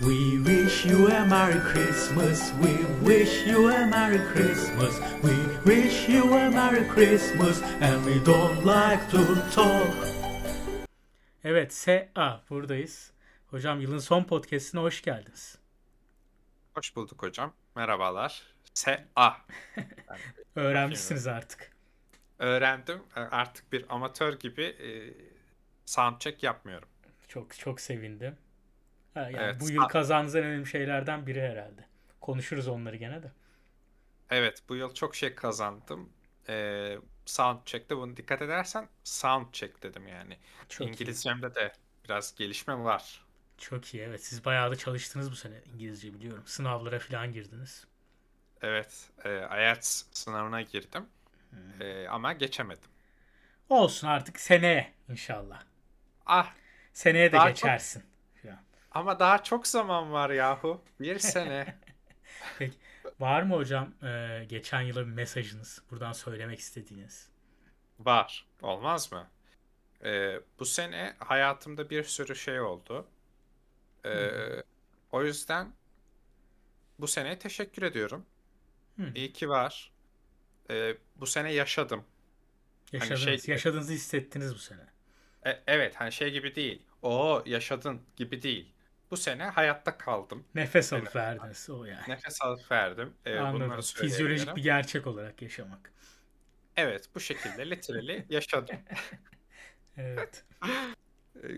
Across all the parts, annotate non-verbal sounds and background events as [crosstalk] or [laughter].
We wish you a Merry Christmas. We wish you a Merry Christmas. We wish you a Merry Christmas. And we don't like to talk. Evet, S.A. buradayız. Hocam yılın son podcastine hoş geldiniz. Hoş bulduk hocam. Merhabalar. S.A. [laughs] Öğrenmişsiniz artık. Öğrendim. Artık bir amatör gibi e, soundcheck yapmıyorum. Çok çok sevindim. Ha, yani evet. Bu yıl kazandığınız en önemli şeylerden biri herhalde. Konuşuruz onları gene de. Evet bu yıl çok şey kazandım. Ee, soundcheck'te bunu dikkat edersen soundcheck dedim yani. Çok İngilizcemde iyi. de biraz gelişme var. Çok iyi evet. Siz bayağı da çalıştınız bu sene İngilizce biliyorum. Sınavlara falan girdiniz. Evet. E, IELTS sınavına girdim. Hmm. E, ama geçemedim. Olsun artık seneye inşallah. Ah. Seneye de geçersin. Çok ama daha çok zaman var yahu. Bir [laughs] sene. Peki. Var mı hocam e, geçen yıla bir mesajınız? Buradan söylemek istediğiniz? Var. Olmaz mı? E, bu sene hayatımda bir sürü şey oldu. E, o yüzden bu seneye teşekkür ediyorum. Hı. İyi ki var. E, bu sene yaşadım. Yaşadınız, hani şey yaşadığınızı hissettiniz bu sene. E, evet hani şey gibi değil. O yaşadın gibi değil bu sene hayatta kaldım. Nefes alıp verdiniz o yani. Nefes alıp verdim. Evet, Anladım. Fizyolojik bir gerçek olarak yaşamak. Evet bu şekilde literally [laughs] yaşadım. evet. Ee,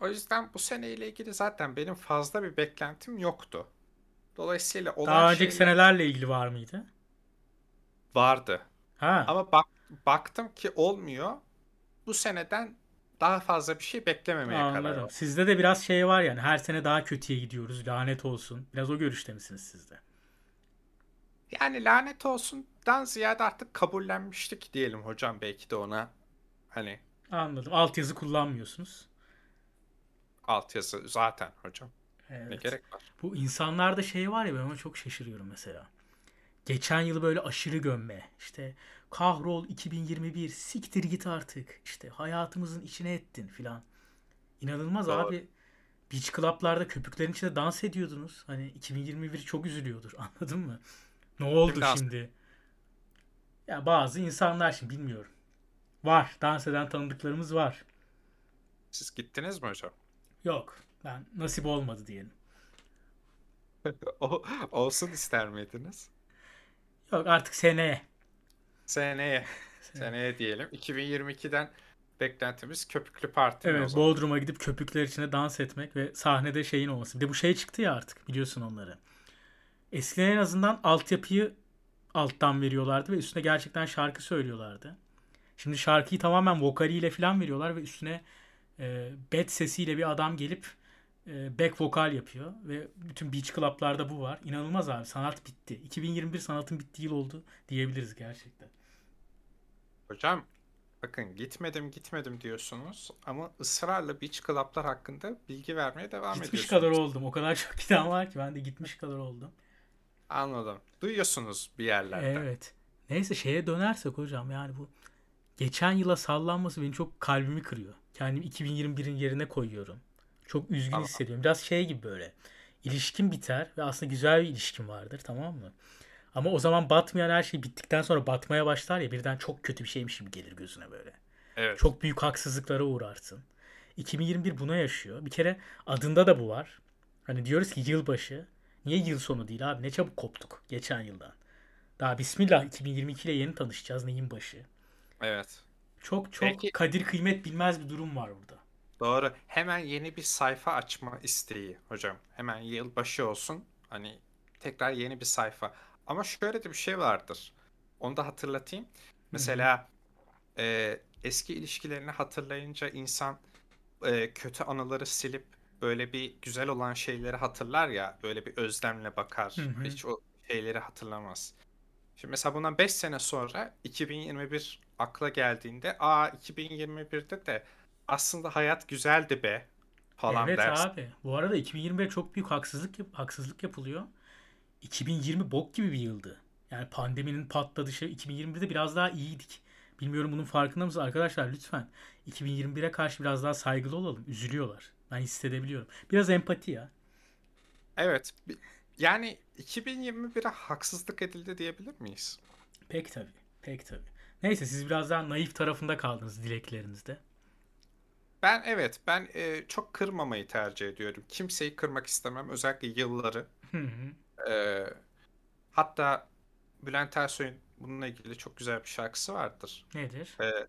o yüzden bu seneyle ilgili zaten benim fazla bir beklentim yoktu. Dolayısıyla olan Daha önceki şeyler... senelerle ilgili var mıydı? Vardı. Ha. Ama bak baktım ki olmuyor. Bu seneden daha fazla bir şey beklememeye Anladım. karar aldım. Sizde de biraz şey var yani her sene daha kötüye gidiyoruz lanet olsun. Biraz o görüşte misiniz sizde? Yani lanet olsundan ziyade artık kabullenmiştik diyelim hocam belki de ona. Hani. Anladım. Altyazı kullanmıyorsunuz. Altyazı zaten hocam. Evet. Ne gerek var? Bu insanlarda şey var ya ben ona çok şaşırıyorum mesela. Geçen yıl böyle aşırı gömme. İşte kahrol 2021 siktir git artık işte hayatımızın içine ettin filan. İnanılmaz Doğru. abi. Beach club'larda köpüklerin içinde dans ediyordunuz. Hani 2021 çok üzülüyordur [laughs] anladın mı? Ne oldu Kim şimdi? Ya bazı insanlar şimdi bilmiyorum. Var. Dans eden tanıdıklarımız var. Siz gittiniz mi hocam? Yok. Ben nasip olmadı diyelim. [laughs] o, olsun ister miydiniz? Yok artık seneye. Seneye. Seneye diyelim. 2022'den beklentimiz köpüklü parti. Evet Bodrum'a gidip köpükler içine dans etmek ve sahnede şeyin olması. Bir de bu şey çıktı ya artık biliyorsun onları. Eskiden en azından altyapıyı alttan veriyorlardı ve üstüne gerçekten şarkı söylüyorlardı. Şimdi şarkıyı tamamen vokaliyle falan veriyorlar ve üstüne e, bed sesiyle bir adam gelip e, back vokal yapıyor ve bütün beach club'larda bu var. İnanılmaz abi sanat bitti. 2021 sanatın bittiği yıl oldu diyebiliriz gerçekten. Hocam bakın gitmedim gitmedim diyorsunuz ama ısrarla beach club'lar hakkında bilgi vermeye devam gitmiş ediyorsunuz. Gitmiş kadar oldum. O kadar çok [laughs] kitap var ki ben de gitmiş kadar oldum. Anladım. Duyuyorsunuz bir yerlerde. Evet. Neyse şeye dönersek hocam yani bu geçen yıla sallanması beni çok kalbimi kırıyor. Kendimi 2021'in yerine koyuyorum. Çok üzgün tamam. hissediyorum. Biraz şey gibi böyle. İlişkin biter ve aslında güzel bir ilişkin vardır tamam mı? Ama o zaman batmayan her şey bittikten sonra batmaya başlar ya birden çok kötü bir şeymiş gibi gelir gözüne böyle. Evet. Çok büyük haksızlıklara uğrarsın. 2021 buna yaşıyor. Bir kere adında da bu var. Hani diyoruz ki yılbaşı. Niye yıl sonu değil abi? Ne çabuk koptuk geçen yıldan. Daha bismillah 2022 ile yeni tanışacağız. Neyin başı? Evet. Çok çok Peki. kadir kıymet bilmez bir durum var burada. Doğru. Hemen yeni bir sayfa açma isteği hocam. Hemen yılbaşı olsun. Hani tekrar yeni bir sayfa. Ama şöyle de bir şey vardır. Onu da hatırlatayım. Mesela e, eski ilişkilerini hatırlayınca insan e, kötü anıları silip böyle bir güzel olan şeyleri hatırlar ya. Böyle bir özlemle bakar. Hı-hı. Hiç o şeyleri hatırlamaz. Şimdi mesela bundan 5 sene sonra 2021 akla geldiğinde aa 2021'de de aslında hayat güzeldi be falan evet dersin. abi. Bu arada 2021 çok büyük haksızlık haksızlık yapılıyor. 2020 bok gibi bir yıldı. Yani pandeminin patladığı şey 2021'de biraz daha iyiydik. Bilmiyorum bunun farkında mısınız arkadaşlar lütfen 2021'e karşı biraz daha saygılı olalım. Üzülüyorlar. Ben hissedebiliyorum. Biraz empati ya. Evet. Yani 2021'e haksızlık edildi diyebilir miyiz? Pek tabii. Pek tabii. Neyse siz biraz daha naif tarafında kaldınız dileklerinizde. Ben evet ben e, çok kırmamayı tercih ediyorum. Kimseyi kırmak istemem. Özellikle yılları. Hı hı. E, hatta Bülent Ersoy'un bununla ilgili çok güzel bir şarkısı vardır. Nedir? E,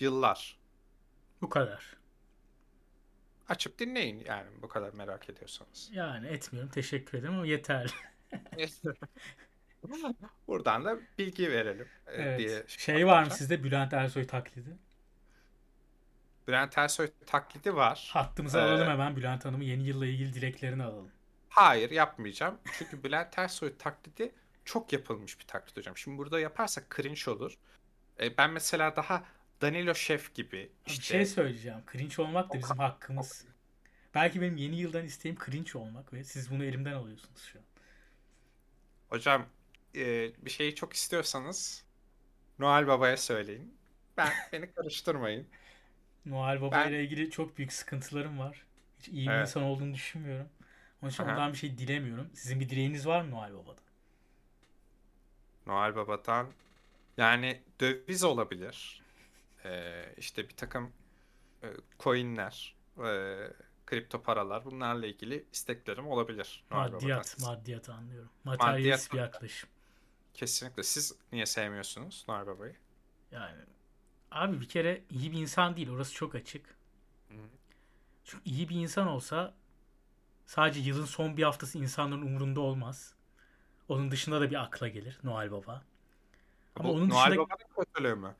Yıllar. Bu kadar. Açıp dinleyin yani bu kadar merak ediyorsanız. Yani etmiyorum. Teşekkür ederim ama yeterli. [laughs] Buradan da bilgi verelim e, diye Evet. şey Şey var mı sizde Bülent Ersoy taklidi? Bülent Ersoy taklidi var. Hattımıza Ee, alalım hemen Bülent Hanım'ın yeni yılla ilgili dileklerini alalım. Hayır yapmayacağım. Çünkü Bülent Ersoy taklidi çok yapılmış bir taklit hocam. Şimdi burada yaparsak cringe olur. E, ben mesela daha Danilo Şef gibi Abi Bir işte şey söyleyeceğim. Cringe olmak da bizim hakkımız. Belki benim yeni yıldan isteğim cringe olmak ve siz bunu elimden alıyorsunuz şu an. hocam e, bir şeyi çok istiyorsanız Noel Baba'ya söyleyin. Ben [laughs] beni karıştırmayın. Noel Baba Ben ile ilgili çok büyük sıkıntılarım var. Hiç iyi bir evet. insan olduğunu düşünmüyorum. Onun için Aha. ondan bir şey dilemiyorum. Sizin bir dileğiniz var mı Noel Baba'da? Noel Baba'dan yani döviz olabilir. E, işte bir takım e, coinler, e, kripto paralar bunlarla ilgili isteklerim olabilir Noel Baba'dan. Maddiyat, maddiyat anlıyorum. Maddiyat Materyalist bir yaklaşım. kesinlikle. Siz niye sevmiyorsunuz Noel Baba'yı? Yani abi bir kere iyi bir insan değil. Orası çok açık. Hı. Çünkü iyi bir insan olsa sadece yılın son bir haftası insanların umurunda olmaz. Onun dışında da bir akla gelir Noel Baba. Ama Bu onun Noel dışında Baba'nın kötülüğü mü?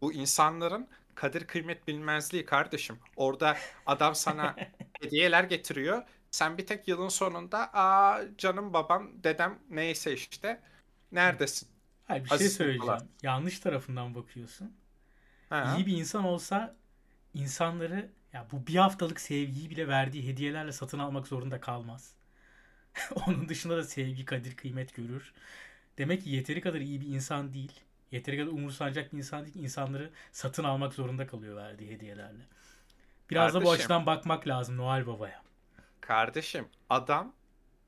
Bu insanların kadir kıymet bilmezliği kardeşim. Orada adam sana [laughs] hediyeler getiriyor. Sen bir tek yılın sonunda aa canım babam, dedem neyse işte neredesin? Hayır bir şey Aziz söyleyeceğim. Nikola. Yanlış tarafından bakıyorsun. Ha? İyi bir insan olsa insanları ya bu bir haftalık sevgiyi bile verdiği hediyelerle satın almak zorunda kalmaz. [laughs] Onun dışında da sevgi, kadir, kıymet görür. Demek ki yeteri kadar iyi bir insan değil. Yeteri kadar umursanacak bir insan değil insanları satın almak zorunda kalıyor verdiği hediyelerle. Biraz da bu Kardeşim, açıdan bakmak lazım Noel Baba'ya. kardeşim adam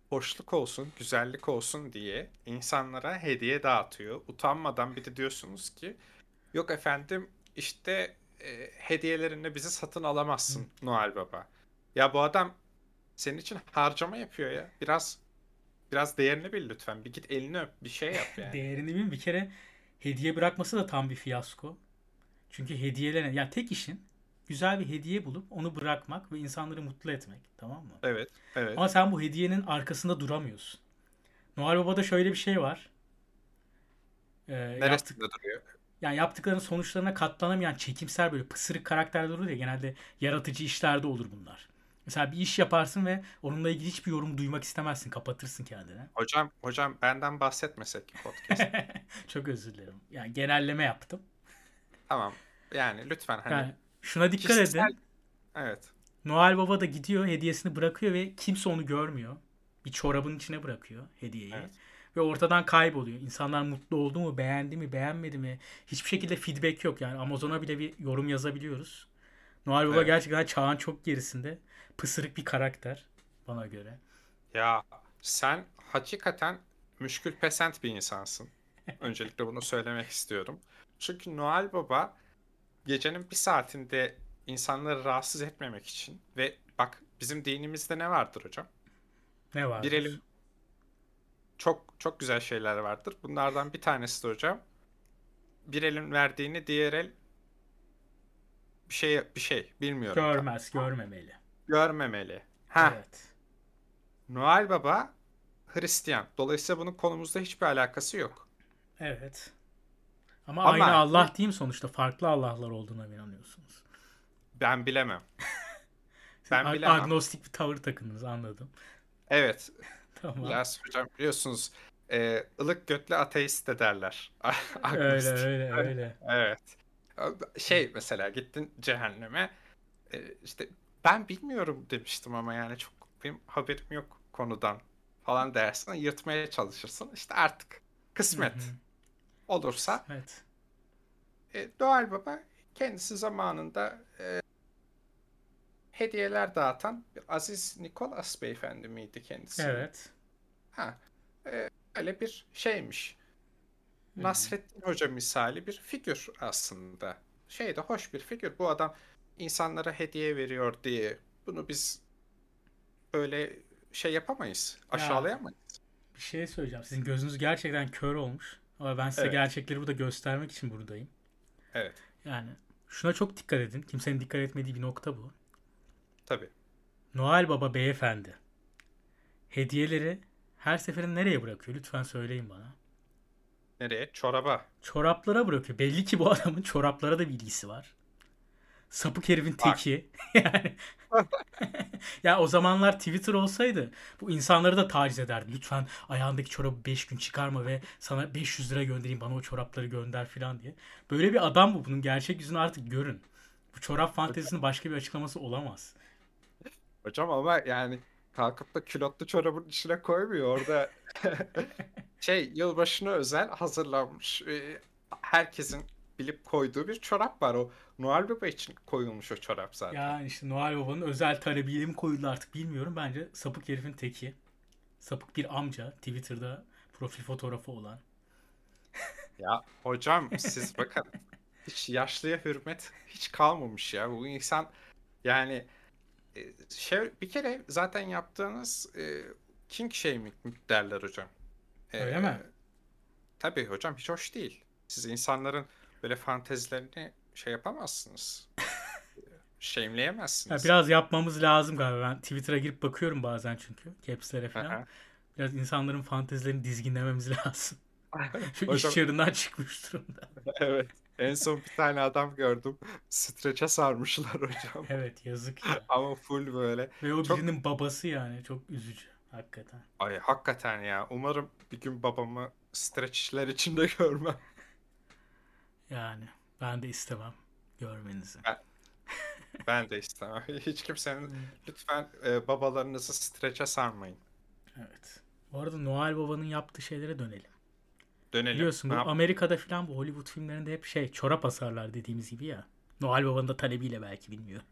hoşluk olsun, güzellik olsun diye insanlara hediye dağıtıyor. Utanmadan bir de diyorsunuz ki yok efendim işte e, hediyelerinle bizi satın alamazsın Noel Baba. Ya bu adam senin için harcama yapıyor ya. Biraz biraz değerini bil lütfen. Bir git elini öp, bir şey yap [laughs] yani. Değerini bil. Bir kere hediye bırakması da tam bir fiyasko. Çünkü hediyelerine ya tek işin güzel bir hediye bulup onu bırakmak ve insanları mutlu etmek. Tamam mı? Evet, evet. Ama sen bu hediyenin arkasında duramıyorsun. Noel Baba'da şöyle bir şey var. Ee, yaptık, Neresinde duruyor? Yani yaptıklarının sonuçlarına katlanamayan çekimser böyle pısırık karakterler olur ya genelde yaratıcı işlerde olur bunlar. Mesela bir iş yaparsın ve onunla ilgili hiçbir yorum duymak istemezsin. Kapatırsın kendine. Hocam, hocam benden bahsetmesek podcast. [laughs] Çok özür dilerim. Yani genelleme yaptım. Tamam. Yani lütfen hani Yani şuna dikkat kişisel edin. evet. Noel Baba da gidiyor hediyesini bırakıyor ve kimse onu görmüyor. Bir çorabın içine bırakıyor hediyeyi. Evet. Ve ortadan kayboluyor. İnsanlar mutlu oldu mu, beğendi mi, beğenmedi mi? Hiçbir şekilde feedback yok. Yani Amazon'a bile bir yorum yazabiliyoruz. Noel Baba Evet. gerçekten çağın çok gerisinde. Pısırık bir karakter bana göre. Ya sen hakikaten müşkül pesent bir insansın. [laughs] Öncelikle bunu söylemek istiyorum. Çünkü Noel Baba gecenin bir saatinde insanları rahatsız etmemek için ve bak bizim dinimizde ne vardır hocam? Ne Bir vardır? elin çok çok güzel şeyler vardır. Bunlardan bir tanesi de hocam bir elin verdiğini diğer el bir şey bir şey bilmiyorum tam. Görmez, görmemeli. Görmemeli. Ha, Evet. Noel Baba Hristiyan. Dolayısıyla bunun konumuzda hiçbir alakası yok. Evet. Ama, Ama aynı Allah değil mi sonuçta? Farklı Allah'lar olduğuna inanıyorsunuz? ben bilemem. [laughs] Ben bilemem. agnostik bir tavır takındınız anladım. Evet. Tamam. Yas hocam biliyorsunuz e, ılık götlü ateist de derler. [laughs] Öyle öyle öyle. Evet. Şey mesela gittin cehenneme e, işte ben bilmiyorum demiştim ama yani çok benim haberim yok konudan falan dersin yırtmaya çalışırsın. İşte artık kısmet olursa Evet. e, Noel Baba kendisi zamanında e, hediyeler dağıtan bir Aziz Nikolas beyefendi miydi kendisi? Evet. Ha, e, öyle bir şeymiş. Hı. Nasrettin Hoca misali bir figür aslında. Şey de hoş bir figür. Bu adam insanlara hediye veriyor diye bunu biz böyle şey yapamayız. Ya Aşağılayamayız. bir şey söyleyeceğim. Sizin gözünüz gerçekten kör olmuş. Ama ben size Evet, gerçekleri burada göstermek için buradayım. evet. Yani şuna çok dikkat edin. Kimsenin dikkat etmediği bir nokta bu. Tabii. Noel Baba beyefendi hediyeleri her seferinde nereye bırakıyor? Lütfen söyleyin bana. Nereye? Çoraba. Çoraplara bırakıyor. Belli ki bu adamın çoraplara da bir ilgisi var. Sapık herifin teki. [laughs] Yani ya o zamanlar Twitter olsaydı bu insanları da taciz ederdi. Lütfen ayağındaki çorabı 5 gün çıkarma ve sana 500 lira göndereyim bana o çorapları gönder falan diye. Böyle bir adam bu. Bunun gerçek yüzünü artık görün. Bu çorap fantezisinin başka bir açıklaması olamaz. Hocam ama yani kalkıp da külotlu çorabın içine koymuyor. Orada [laughs] şey yılbaşına özel hazırlanmış. e, herkesin bilip koyduğu bir çorap var. O Noel Baba için koyulmuş o çorap zaten. Yani işte Noel Baba'nın özel talebiyle mi koyuldu artık bilmiyorum. Bence sapık herifin teki. Sapık bir amca. Twitter'da profil fotoğrafı olan. [laughs] Ya hocam siz bakın hiç yaşlıya hürmet hiç kalmamış ya. Bu insan yani şey bir kere zaten yaptığınız e, king shaming derler hocam. Öyle E, mi? tabii hocam hiç hoş değil. Siz insanların böyle fantezilerini şey yapamazsınız. [laughs] Ya Shameleyemezsiniz. biraz yapmamız lazım galiba. Ben Twitter'a girip bakıyorum bazen çünkü. Caps'lere falan. Aha. Biraz insanların fantezilerini dizginlememiz [laughs] lazım. [laughs] Şu iş Hocam çığırından çıkmış durumda. evet. En son bir tane adam gördüm. Streçe sarmışlar hocam. Evet yazık ya. [laughs] Ama full böyle. Ve o Çok birinin babası yani. Çok üzücü. Hakikaten. Ay hakikaten ya. Umarım bir gün babamı streç işler içinde görmem. Yani ben de istemem görmenizi. Ben, ben de istemem. [laughs] Hiç kimsenin lütfen e, babalarınızı streçe sarmayın. Evet. Bu arada Noel Baba'nın yaptığı şeylere dönelim. Dönelim. Biliyorsun bu? Amerika'da falan bu Hollywood filmlerinde hep şey çorap asarlar dediğimiz gibi ya. Noel Baba'nın da talebiyle belki bilmiyorum.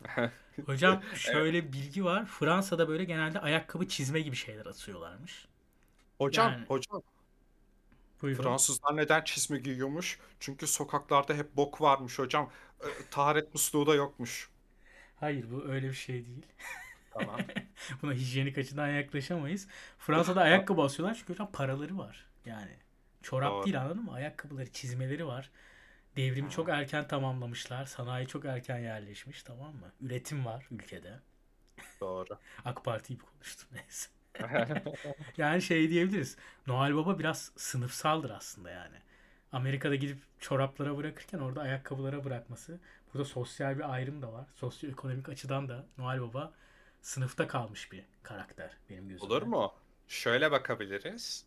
[laughs] Hocam Evet. şöyle bir bilgi var. Fransa'da böyle genelde ayakkabı çizme gibi şeyler asıyorlarmış. Hocam, Yani hocam. buyurun. Fransızlar neden çizme giyiyormuş? Çünkü sokaklarda hep bok varmış hocam. E, taharet musluğu da yokmuş. Hayır bu öyle bir şey değil. [laughs] Tamam. [laughs] Buna hijyenik açıdan yaklaşamayız. Fransa'da ayakkabı asıyorlar çünkü hocam paraları var. Yani çorap Doğru. değil anladın mı? Ayakkabıları, çizmeleri var. Devrimi çok erken tamamlamışlar. Sanayi çok erken yerleşmiş tamam mı? Üretim var ülkede. Doğru. [laughs] AK Parti gibi konuştum neyse. [laughs] Yani şey diyebiliriz. Noel Baba biraz sınıfsaldır aslında yani. Amerika'da gidip çoraplara bırakırken orada ayakkabılara bırakması. Burada sosyal bir ayrım da var. Sosyoekonomik açıdan da Noel Baba sınıfta kalmış bir karakter benim Olur gözümde. mu? Şöyle bakabiliriz.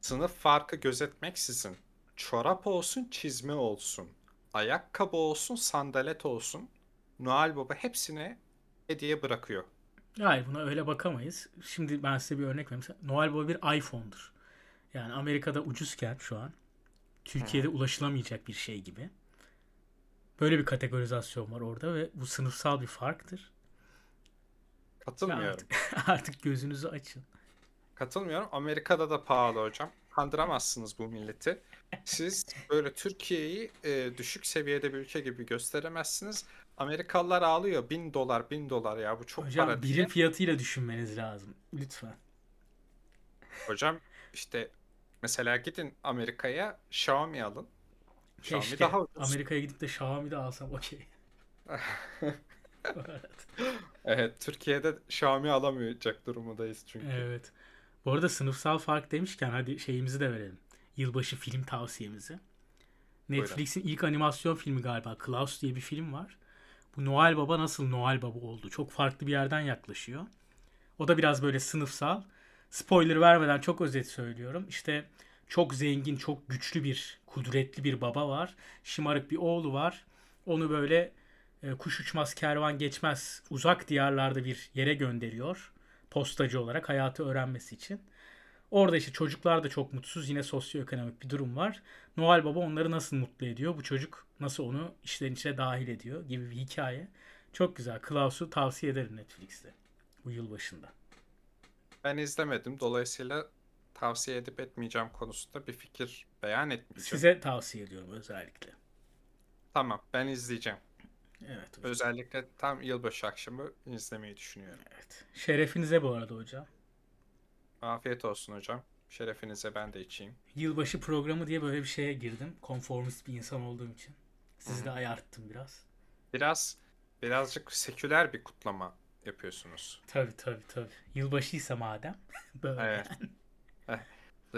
Sınıf farkı gözetmeksizin çorap olsun, çizme olsun, ayakkabı olsun, sandalet olsun, Noel Baba hepsine hediye bırakıyor. Hayır buna öyle bakamayız. Şimdi ben size bir örnek vereyim. Noel Baba bir iPhone'dur. Yani Amerika'da ucuzken şu an Türkiye'de Hı. ulaşılamayacak bir şey gibi. Böyle bir kategorizasyon var orada ve bu sınıfsal bir farktır. Katılmıyorum. artık [laughs] artık gözünüzü açın. Katılmıyorum. Amerika'da da pahalı hocam. Kandıramazsınız bu milleti. Siz böyle Türkiye'yi e, düşük seviyede bir ülke gibi gösteremezsiniz. Amerikalılar ağlıyor. Bin dolar, bin dolar ya bu çok Hocam para birim diye. fiyatıyla düşünmeniz lazım. Lütfen. Hocam işte mesela gidin Amerika'ya Xiaomi alın. Xiaomi Keşke daha ucuz. Amerika'ya gidip de Xiaomi de alsam okey. [laughs] [laughs] Evet. Türkiye'de Xiaomi alamayacak durumundayız çünkü. Evet. Bu arada sınıfsal fark demişken hadi şeyimizi de verelim. Yılbaşı film tavsiyemizi. Netflix'in ilk animasyon filmi galiba. Klaus diye bir film var. Bu Noel Baba nasıl Noel Baba oldu? Çok farklı bir yerden yaklaşıyor. O da biraz böyle sınıfsal. Spoiler vermeden çok özet söylüyorum. İşte çok zengin, çok güçlü bir, kudretli bir baba var. Şımarık bir oğlu var. Onu böyle e, kuş uçmaz, kervan geçmez uzak diyarlarda bir yere gönderiyor. Postacı olarak hayatı öğrenmesi için. Orada işte çocuklar da çok mutsuz. Yine sosyoekonomik bir durum var. Noel Baba onları nasıl mutlu ediyor? Bu çocuk nasıl onu işlerin içine dahil ediyor gibi bir hikaye. Çok güzel. Klaus'u tavsiye ederim Netflix'te. Bu yıl başında. Ben izlemedim. Dolayısıyla tavsiye edip etmeyeceğim konusunda bir fikir beyan etmeyeceğim. Size tavsiye ediyorum özellikle. Tamam, ben izleyeceğim. Evet hocam. Özellikle tam yılbaşı akşamı izlemeyi düşünüyorum. Evet. Şerefinize bu arada hocam. Afiyet olsun hocam. Şerefinize ben de içeyim. Yılbaşı programı diye böyle bir şeye girdim. Konformist bir insan olduğum için. Sizi de ayarttım biraz. Biraz birazcık seküler bir kutlama yapıyorsunuz. Tabii tabii tabii. Yılbaşıysa madem. [laughs] böyle. Evet.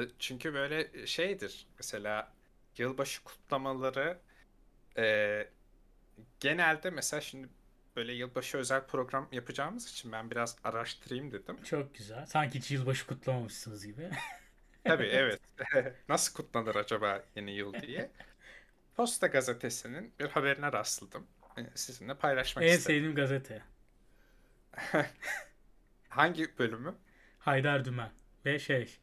[laughs] Çünkü böyle şeydir. Mesela yılbaşı kutlamaları e, genelde mesela şimdi böyle yılbaşı özel program yapacağımız için ben biraz araştırayım dedim. Çok güzel. Sanki hiç yılbaşı kutlamamışsınız gibi. [laughs] Tabii evet. [laughs] Nasıl kutlanır acaba yeni yıl diye. [laughs] Posta gazetesinin bir haberine rastladım. E, Sizinle paylaşmak en istedim. sevdiğim gazete. Hangi bölümü? Haydar Dümen. Ve şey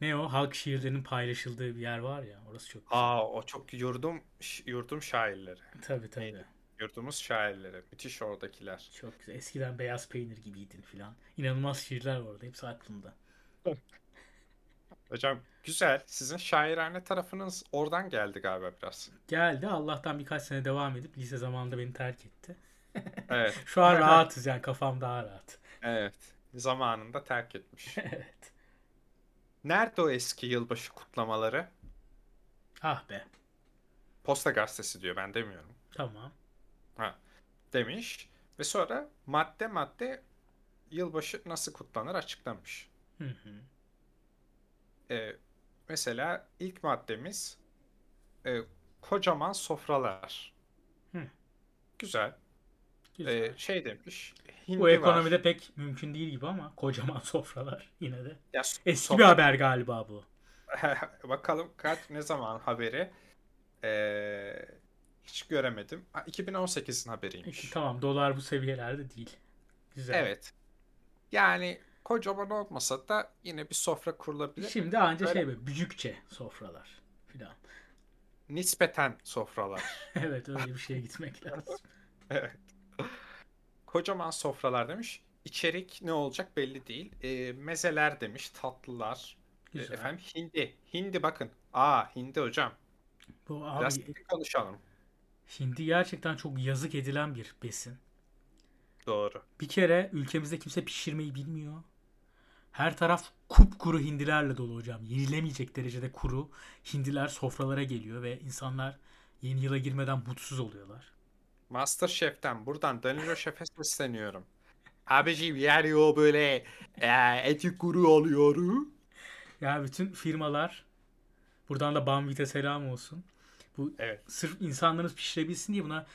ne o halk şiirlerinin paylaşıldığı bir yer var ya orası çok güzel. Aa o çok yurdum yurdum şairleri. Tabii tabii. Neydi? Yurdumuz şairleri. Müthiş oradakiler. Çok güzel. Eskiden beyaz peynir gibiydin filan. İnanılmaz şiirler var orada. Hepsi aklımda. [laughs] Hocam güzel. Sizin şairane tarafınız oradan geldi galiba biraz. Geldi. Allah'tan birkaç sene devam edip lise zamanında beni terk etti. [laughs] Evet. Şu an [laughs] rahatız yani kafam daha rahat. Evet. Zamanında terk etmiş. evet. Nerede o eski yılbaşı kutlamaları? Ah be. Posta gazetesi diyor ben demiyorum. Tamam. Ha, demiş ve sonra madde madde yılbaşı nasıl kutlanır açıklamış. Hı hı. Ee, mesela ilk maddemiz e, kocaman sofralar. Hı. Güzel. Güzel. Ee, şey demiş. Hindi Bu var. ekonomide pek mümkün değil gibi ama kocaman [laughs] sofralar yine de. Ya, Eski sofra- bir haber galiba bu. [laughs] Bakalım kaç ne zaman haberi. Ee, hiç göremedim. Ha, 2018'in haberiymiş. Peki, tamam dolar bu seviyelerde değil. Güzel. Evet. Yani kocaman olmasa da yine bir sofra kurulabilir. Şimdi anca Öyle- şey böyle büyükçe sofralar filan. Nispeten sofralar. [laughs] evet öyle bir şeye gitmek lazım. Evet. Kocaman sofralar demiş. İçerik ne olacak belli değil. Ee, mezeler demiş, tatlılar. Ee, Güzel. efendim hindi. Hindi bakın. Aa hindi hocam. Bu abi Biraz konuşalım. hindi gerçekten çok yazık edilen bir besin. Doğru. Bir kere ülkemizde kimse pişirmeyi bilmiyor. Her taraf kupkuru hindilerle dolu hocam. Yenilemeyecek derecede kuru hindiler sofralara geliyor ve insanlar yeni yıla girmeden mutsuz oluyorlar. Masterchef'ten buradan Danilo Şef'e sesleniyorum. Abiciğim yani o böyle e, eti kuru oluyor. Ya bütün firmalar buradan da Banvit'e selam olsun. Bu Evet. sırf insanlarımız pişirebilsin diye buna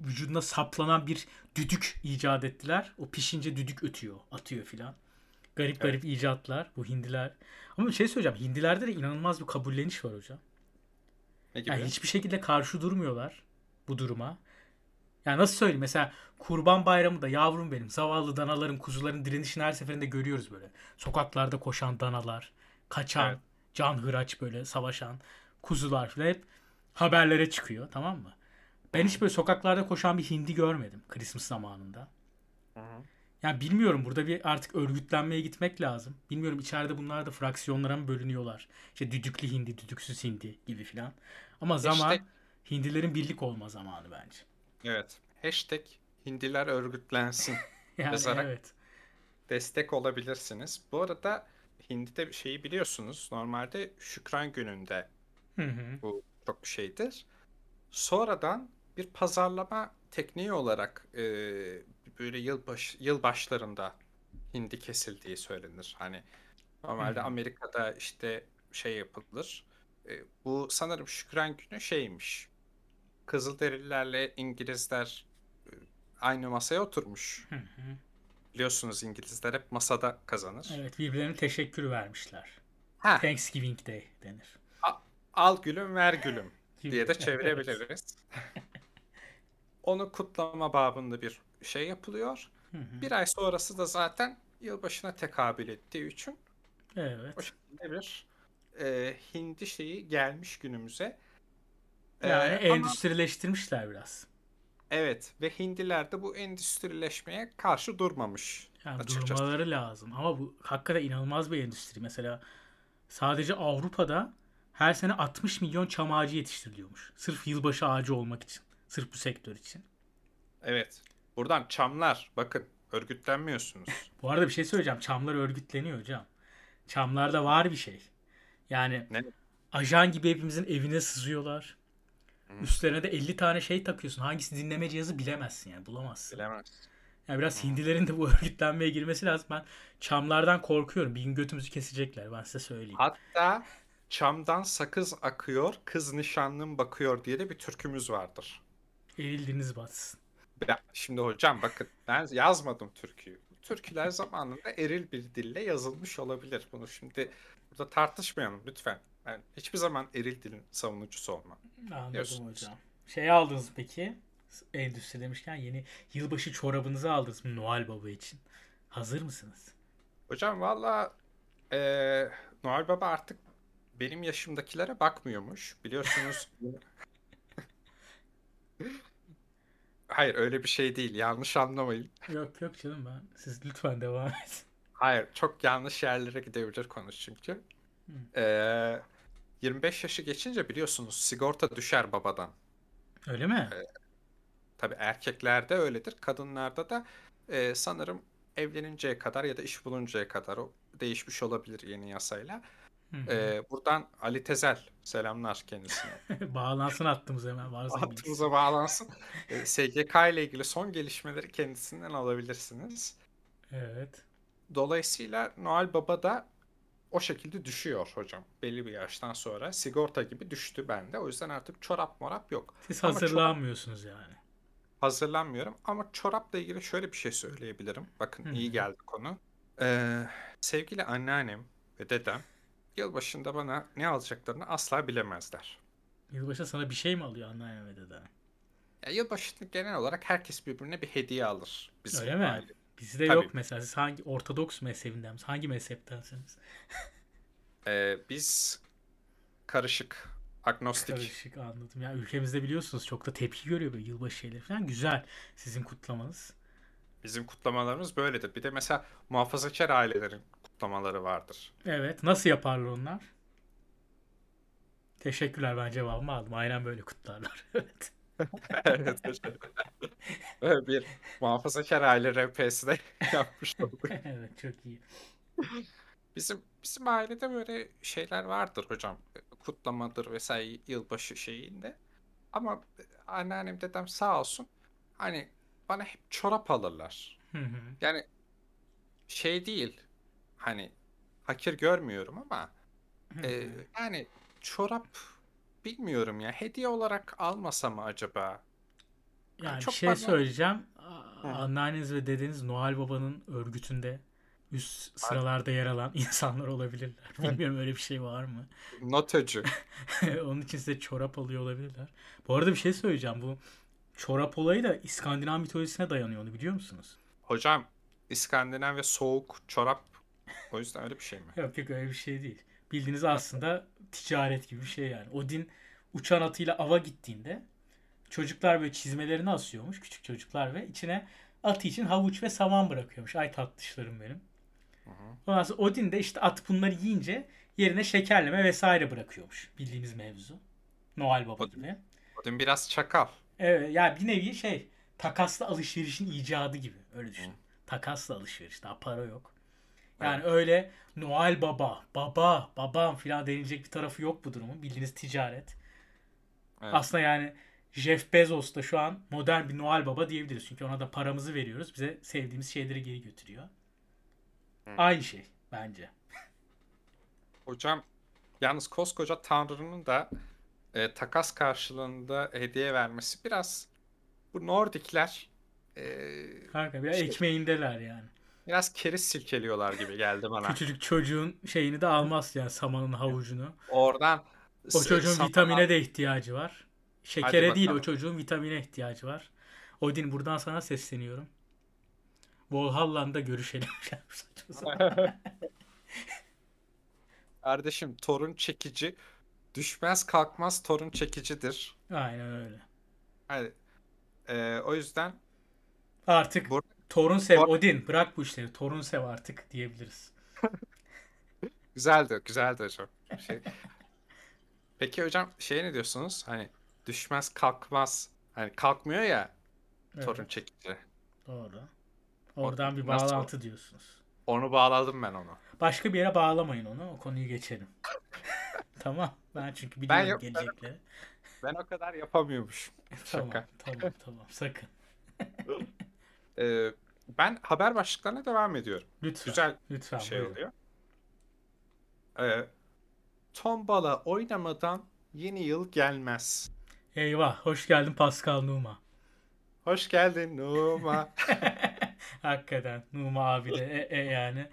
vücuduna saplanan bir düdük icat ettiler. O pişince düdük ötüyor, atıyor filan. Garip garip icatlar bu hindiler. Ama bir şey söyleyeceğim. Hindilerde de inanılmaz bir kabulleniş var hocam. Ne gibi? Yani hiçbir şekilde karşı durmuyorlar bu duruma. Yani nasıl söyleyeyim? Mesela Kurban Bayramı da yavrum benim zavallı danaların, kuzuların direnişini her seferinde görüyoruz böyle. Sokaklarda koşan danalar, kaçan, Evet. can hıraç böyle savaşan kuzular falan hep haberlere çıkıyor tamam mı? Ben hiç böyle sokaklarda koşan bir hindi görmedim Christmas zamanında. Hı hı. Yani bilmiyorum burada bir artık örgütlenmeye gitmek lazım. Bilmiyorum içeride bunlar da fraksiyonlara mı bölünüyorlar? İşte düdüklü hindi, düdüksüz hindi gibi filan. Ama zaman Hashtag- hindilerin birlik olma zamanı bence. Evet. Hashtag hindiler örgütlensin. [laughs] Yani Yazarak. evet. Destek olabilirsiniz. Bu arada hindide şeyi biliyorsunuz. Normalde Şükran gününde Hı hı. bu çok şeydir. Sonradan bir pazarlama tekniği olarak e, böyle yılbaş yıl başlarında hindi kesildiği söylenir. Hani normalde Hı. Amerika'da işte şey yapılır. E, bu sanırım Şükran günü şeymiş. Kızılderililerle İngilizler e, aynı masaya oturmuş. Hı hı. Biliyorsunuz İngilizler hep masada kazanır. Evet birbirlerine teşekkür vermişler. Ha, Thanksgiving Day denir. al gülüm ver gülüm [laughs] diye de çevirebiliriz. [laughs] Onu kutlama babında bir şey yapılıyor. Hı hı. Bir ay sonrası da zaten yılbaşına tekabül ettiği için o Evet. şekilde bir e, hindi şeyi gelmiş günümüze. E, Yani ama endüstrileştirmişler biraz. Evet ve Hindiler de bu endüstrileşmeye karşı durmamış Yani açıkçası. durmaları lazım. Ama bu hakikaten inanılmaz bir endüstri. Mesela sadece Avrupa'da her sene 60 milyon çam ağacı yetiştiriliyormuş. Sırf yılbaşı ağacı olmak için. Sırf bu sektör için. Evet. Buradan çamlar bakın örgütlenmiyorsunuz. [laughs] Bu arada bir şey söyleyeceğim. Çamlar örgütleniyor hocam. Çamlarda var bir şey. Yani Ne? ajan gibi hepimizin evine sızıyorlar. Üstlerine de 50 tane şey takıyorsun. Hangisi dinleme cihazı bilemezsin yani bulamazsın. Bilemez. Yani biraz Hindilerin de bu [laughs] örgütlenmeye girmesi lazım. Ben çamlardan korkuyorum. Bir gün götümüzü kesecekler. Ben size söyleyeyim. Hatta çamdan sakız akıyor, kız nişanlım bakıyor diye de bir türkümüz vardır. Erildiniz batsın. Ya, şimdi hocam bakın ben yazmadım türküyü. Türküler zamanında eril bir dille yazılmış olabilir. Bunu şimdi burada tartışmayalım lütfen. Ben hiçbir zaman eril dilin savunucusu olmam. Anladım Diyorsunuz. hocam. Şey aldınız peki? Endüstri demişken yeni yılbaşı çorabınızı aldınız mı Noel Baba için? Hazır mısınız? Hocam valla eee, Noel Baba artık benim yaşımdakilere bakmıyormuş. Biliyorsunuz. [laughs] Hayır öyle bir şey değil. Yanlış anlamayın. Yok yok canım ben. Siz lütfen devam edin. Hayır çok yanlış yerlere gidebilir konu çünkü. Eee, 25 yaşı geçince biliyorsunuz sigorta düşer babadan. Öyle mi? Tabii erkeklerde öyledir. Kadınlarda da eee, sanırım evleninceye kadar ya da iş buluncaya kadar o değişmiş olabilir yeni yasayla. Hı hı. Eee, buradan Ali Tezel selamlar kendisine. [laughs] Bağlansın attığımız hemen. Hattımıza bağlansın. Eee, SGK ile ilgili son gelişmeleri kendisinden alabilirsiniz. Evet. Dolayısıyla Noel Baba da o şekilde düşüyor hocam. Belli bir yaştan sonra sigorta gibi düştü bende. O yüzden artık çorap morap yok. Siz Ama hazırlanmıyorsunuz yani. Hazırlanmıyorum ama çorapla ilgili şöyle bir şey söyleyebilirim. Bakın Hı iyi geldi konu. Ee, sevgili anneannem ve dedem yılbaşında bana ne alacaklarını asla bilemezler. Yılbaşı sana bir şey mi alıyor anneanne ve dede? Ya yılbaşında genel olarak herkes birbirine bir hediye alır bizim Öyle mi? aile. Bizde Tabii. yok mesela. Siz hangi Ortodoks mezhebinden misiniz? Hangi mezheptensiniz? Ee, biz karışık, agnostik. Karışık anladım. Ya ülkemizde biliyorsunuz çok da tepki görüyor böyle yılbaşı şeyleri falan. Güzel sizin kutlamanız. Bizim kutlamalarımız böyledir. Bir de mesela muhafazakar ailelerin kutlamaları vardır. Evet. Nasıl yaparlar onlar? Teşekkürler ben cevabımı aldım. Aynen böyle kutlarlar. [laughs] evet. Evet. Böyle bir muhafazakar aile RP'si de [laughs] yapmış olduk. [laughs] evet çok iyi. Bizim bizim ailede böyle şeyler vardır hocam. Kutlamadır vesaire yılbaşı şeyinde. Ama anneannem dedem sağ olsun hani bana hep çorap alırlar. Hı hı. Yani şey değil hani hakir görmüyorum ama Hı e, yani çorap bilmiyorum ya hediye olarak almasa mı acaba? Yani çok bir şey bana- söyleyeceğim. Hı. Anneanneniz ve dedeniz Noel Baba'nın örgütünde üst sıralarda yer alan [laughs] insanlar olabilirler. Bilmiyorum öyle bir şey var mı? Notöcü. [laughs] Onun için size çorap alıyor olabilirler. Bu arada bir şey söyleyeceğim. Bu çorap olayı da İskandinav mitolojisine dayanıyor onu biliyor musunuz? Hocam İskandinav ve soğuk çorap o yüzden öyle bir şey mi? Yok yok öyle bir şey değil. Bildiğiniz aslında ticaret gibi bir şey yani. Odin uçan atıyla ava gittiğinde çocuklar böyle çizmelerini asıyormuş küçük çocuklar ve içine atı için havuç ve saman bırakıyormuş. Ay tatlışlarım benim. Hı hı. Ondan sonra Odin de işte at bunları yiyince yerine şekerleme vesaire bırakıyormuş. Bildiğimiz mevzu. Noel Baba Odin. gibi. Odin biraz çakal. Evet ya bir nevi şey takaslı alışverişin icadı gibi öyle düşün. Hı. Takaslı alışveriş daha para yok. Yani öyle Noel Baba, baba, babam filan denilecek bir tarafı yok bu durumun. Bildiğiniz ticaret. Evet. Aslında yani Jeff Bezos da şu an modern bir Noel Baba diyebiliriz. Çünkü ona da paramızı veriyoruz. Bize sevdiğimiz şeyleri geri götürüyor. Hı. Aynı şey bence. Hocam yalnız koskoca Tanrı'nın da e, takas karşılığında hediye vermesi biraz bu Nordikler e, Kanka bir İşte- ekmeğindeler yani. Biraz keriz silkeliyorlar gibi geldi bana. Küçücük çocuğun şeyini de almaz yani samanın havucunu. Oradan O çocuğun samana- vitamine de ihtiyacı var. Şekere değil o çocuğun vitamine ihtiyacı var. Odin buradan sana sesleniyorum. Valhalla'da görüşelim. [laughs] [laughs] Kardeşim torun çekici düşmez kalkmaz torun çekicidir. Aynen öyle. Hani Ee, o yüzden Artık bu Torunsev, bu- Odin bırak bu işleri. Torunsev artık diyebiliriz. [laughs] güzeldi, güzeldi hocam. Şey. Peki hocam şey ne diyorsunuz? Hani düşmez kalkmaz. Hani kalkmıyor ya torun Evet, çekici. doğru. O Oradan bir nasıl? bağlantı diyorsunuz. Onu bağladım ben onu. Başka bir yere bağlamayın onu. O konuyu geçelim. [laughs] Tamam. Ben çünkü biliyorum yok- ben- gelecekleri. Ben o kadar yapamıyormuşum. [laughs] Tamam, Şaka. tamam, tamam. Sakın. Ee, ben haber başlıklarına devam ediyorum. Lütfen. Güzel Lütfen şey buyurun. oluyor. Ee, tombala oynamadan yeni yıl gelmez. Eyvah. Hoş geldin Pascal Numa. Hoş geldin Numa. [laughs] Hakikaten Numa abi de e, e yani.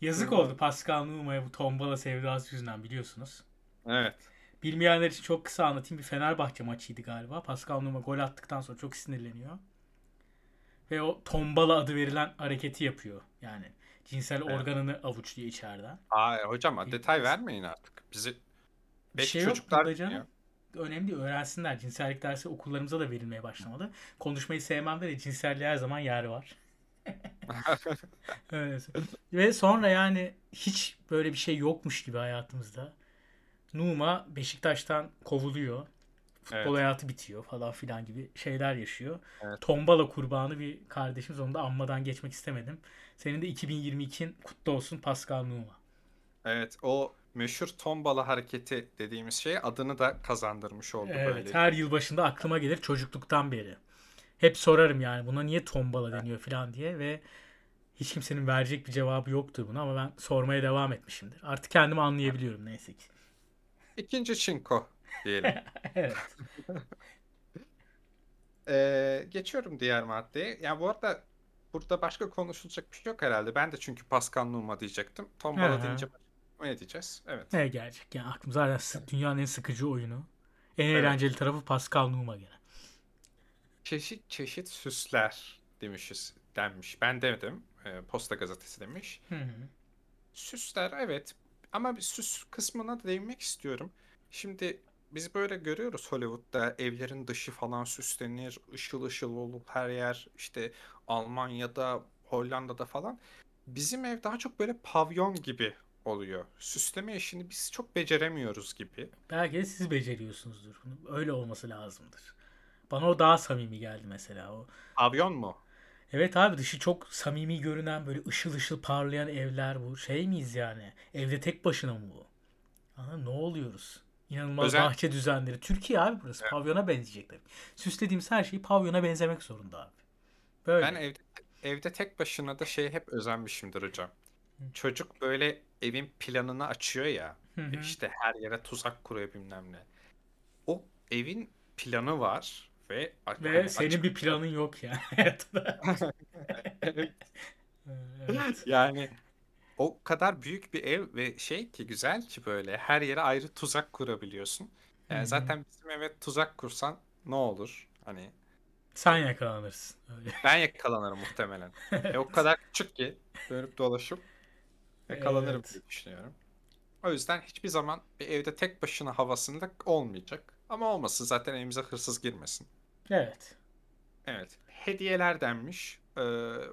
Yazık oldu Pascal Numa'ya bu tombala sevdası yüzünden biliyorsunuz. evet. Bilmeyenler için çok kısa anlatayım. Bir Fenerbahçe maçıydı galiba. Pascal Numa gol attıktan sonra çok sinirleniyor. Ve o tombala adı verilen hareketi yapıyor. Yani cinsel Evet. organını avuçluyor içeriden. Aa, hocam Bir- detay vermeyin artık. Bizi Bir şey yok çocuklar burada canım. Önemli değil. Öğrensinler. Cinsellik dersi okullarımıza da verilmeye başlamalı. Konuşmayı sevmem de cinselliğe her zaman yer var. [laughs] Evet. Ve sonra yani hiç böyle bir şey yokmuş gibi hayatımızda. Numa Beşiktaş'tan kovuluyor. Futbol Evet. hayatı bitiyor falan filan gibi şeyler yaşıyor. Evet. Tombala kurbanı bir kardeşimiz onu da anmadan geçmek istemedim. Senin de 2022'in kutlu olsun Pascal Numa. Evet, o meşhur tombala hareketi dediğimiz şey adını da kazandırmış oldu Evet, böyle. her yıl başında aklıma gelir çocukluktan beri. Hep sorarım yani buna niye tombala deniyor falan diye ve hiç kimsenin verecek bir cevabı yoktu buna ama ben sormaya devam etmişimdir. Artık kendimi anlayabiliyorum neyse ki. İkinci çinko diyelim. [laughs] Evet. Ee, geçiyorum diğer maddeye. Ya bu arada burada başka konuşulacak bir şey yok herhalde. Ben de çünkü Pascal Numa diyecektim. Tombala deyince ne diyeceğiz? Evet. Ne gelecek yani aklım zaten sı- dünyanın en sıkıcı oyunu. En Evet. eğlenceli tarafı Pascal Numa gene. Çeşit çeşit süsler demişiz denmiş. Ben demedim. Ee, Posta gazetesi demiş. Hı hı. Süsler evet ama bir süs kısmına da değinmek istiyorum. Şimdi biz böyle görüyoruz Hollywood'da evlerin dışı falan süslenir, ışıl ışıl olur her yer. İşte Almanya'da, Hollanda'da falan. Bizim ev daha çok böyle pavyon gibi oluyor. Süsleme işini biz çok beceremiyoruz gibi. Belki de siz beceriyorsunuzdur. bunu. Öyle olması lazımdır. Bana o daha samimi geldi mesela. O Pavyon mu? Evet abi dışı çok samimi görünen böyle ışıl ışıl parlayan evler bu. Şey miyiz yani? Evde tek başına mı bu? Mı? Ne oluyoruz? İnanılmaz Özel- bahçe düzenleri. Türkiye abi burası. Pavyona benzeyecek tabii. Süslediğimiz her şey pavyona benzemek zorunda abi. Böyle. Ben evde evde tek başına da şey hep özenmişimdir hocam. Çocuk böyle evin planını açıyor ya. Hı hı. İşte her yere tuzak kuruyor bilmem ne. O evin planı var ve Ve hani senin açık- bir planın yok yani [laughs] hayatında. Evet. [laughs] evet. Yani o kadar büyük bir ev ve şey ki güzel ki böyle her yere ayrı tuzak kurabiliyorsun. Yani Hı hı. zaten bizim eve tuzak kursan ne olur? Hani Sen yakalanırsın. Öyle. ben yakalanırım muhtemelen. E, o kadar [laughs] küçük ki dönüp dolaşıp yakalanırım Evet. diye düşünüyorum. O yüzden hiçbir zaman bir evde tek başına havasında olmayacak. Ama olmasın zaten evimize hırsız girmesin. Evet. Evet. Hediyeler denmiş. Ee,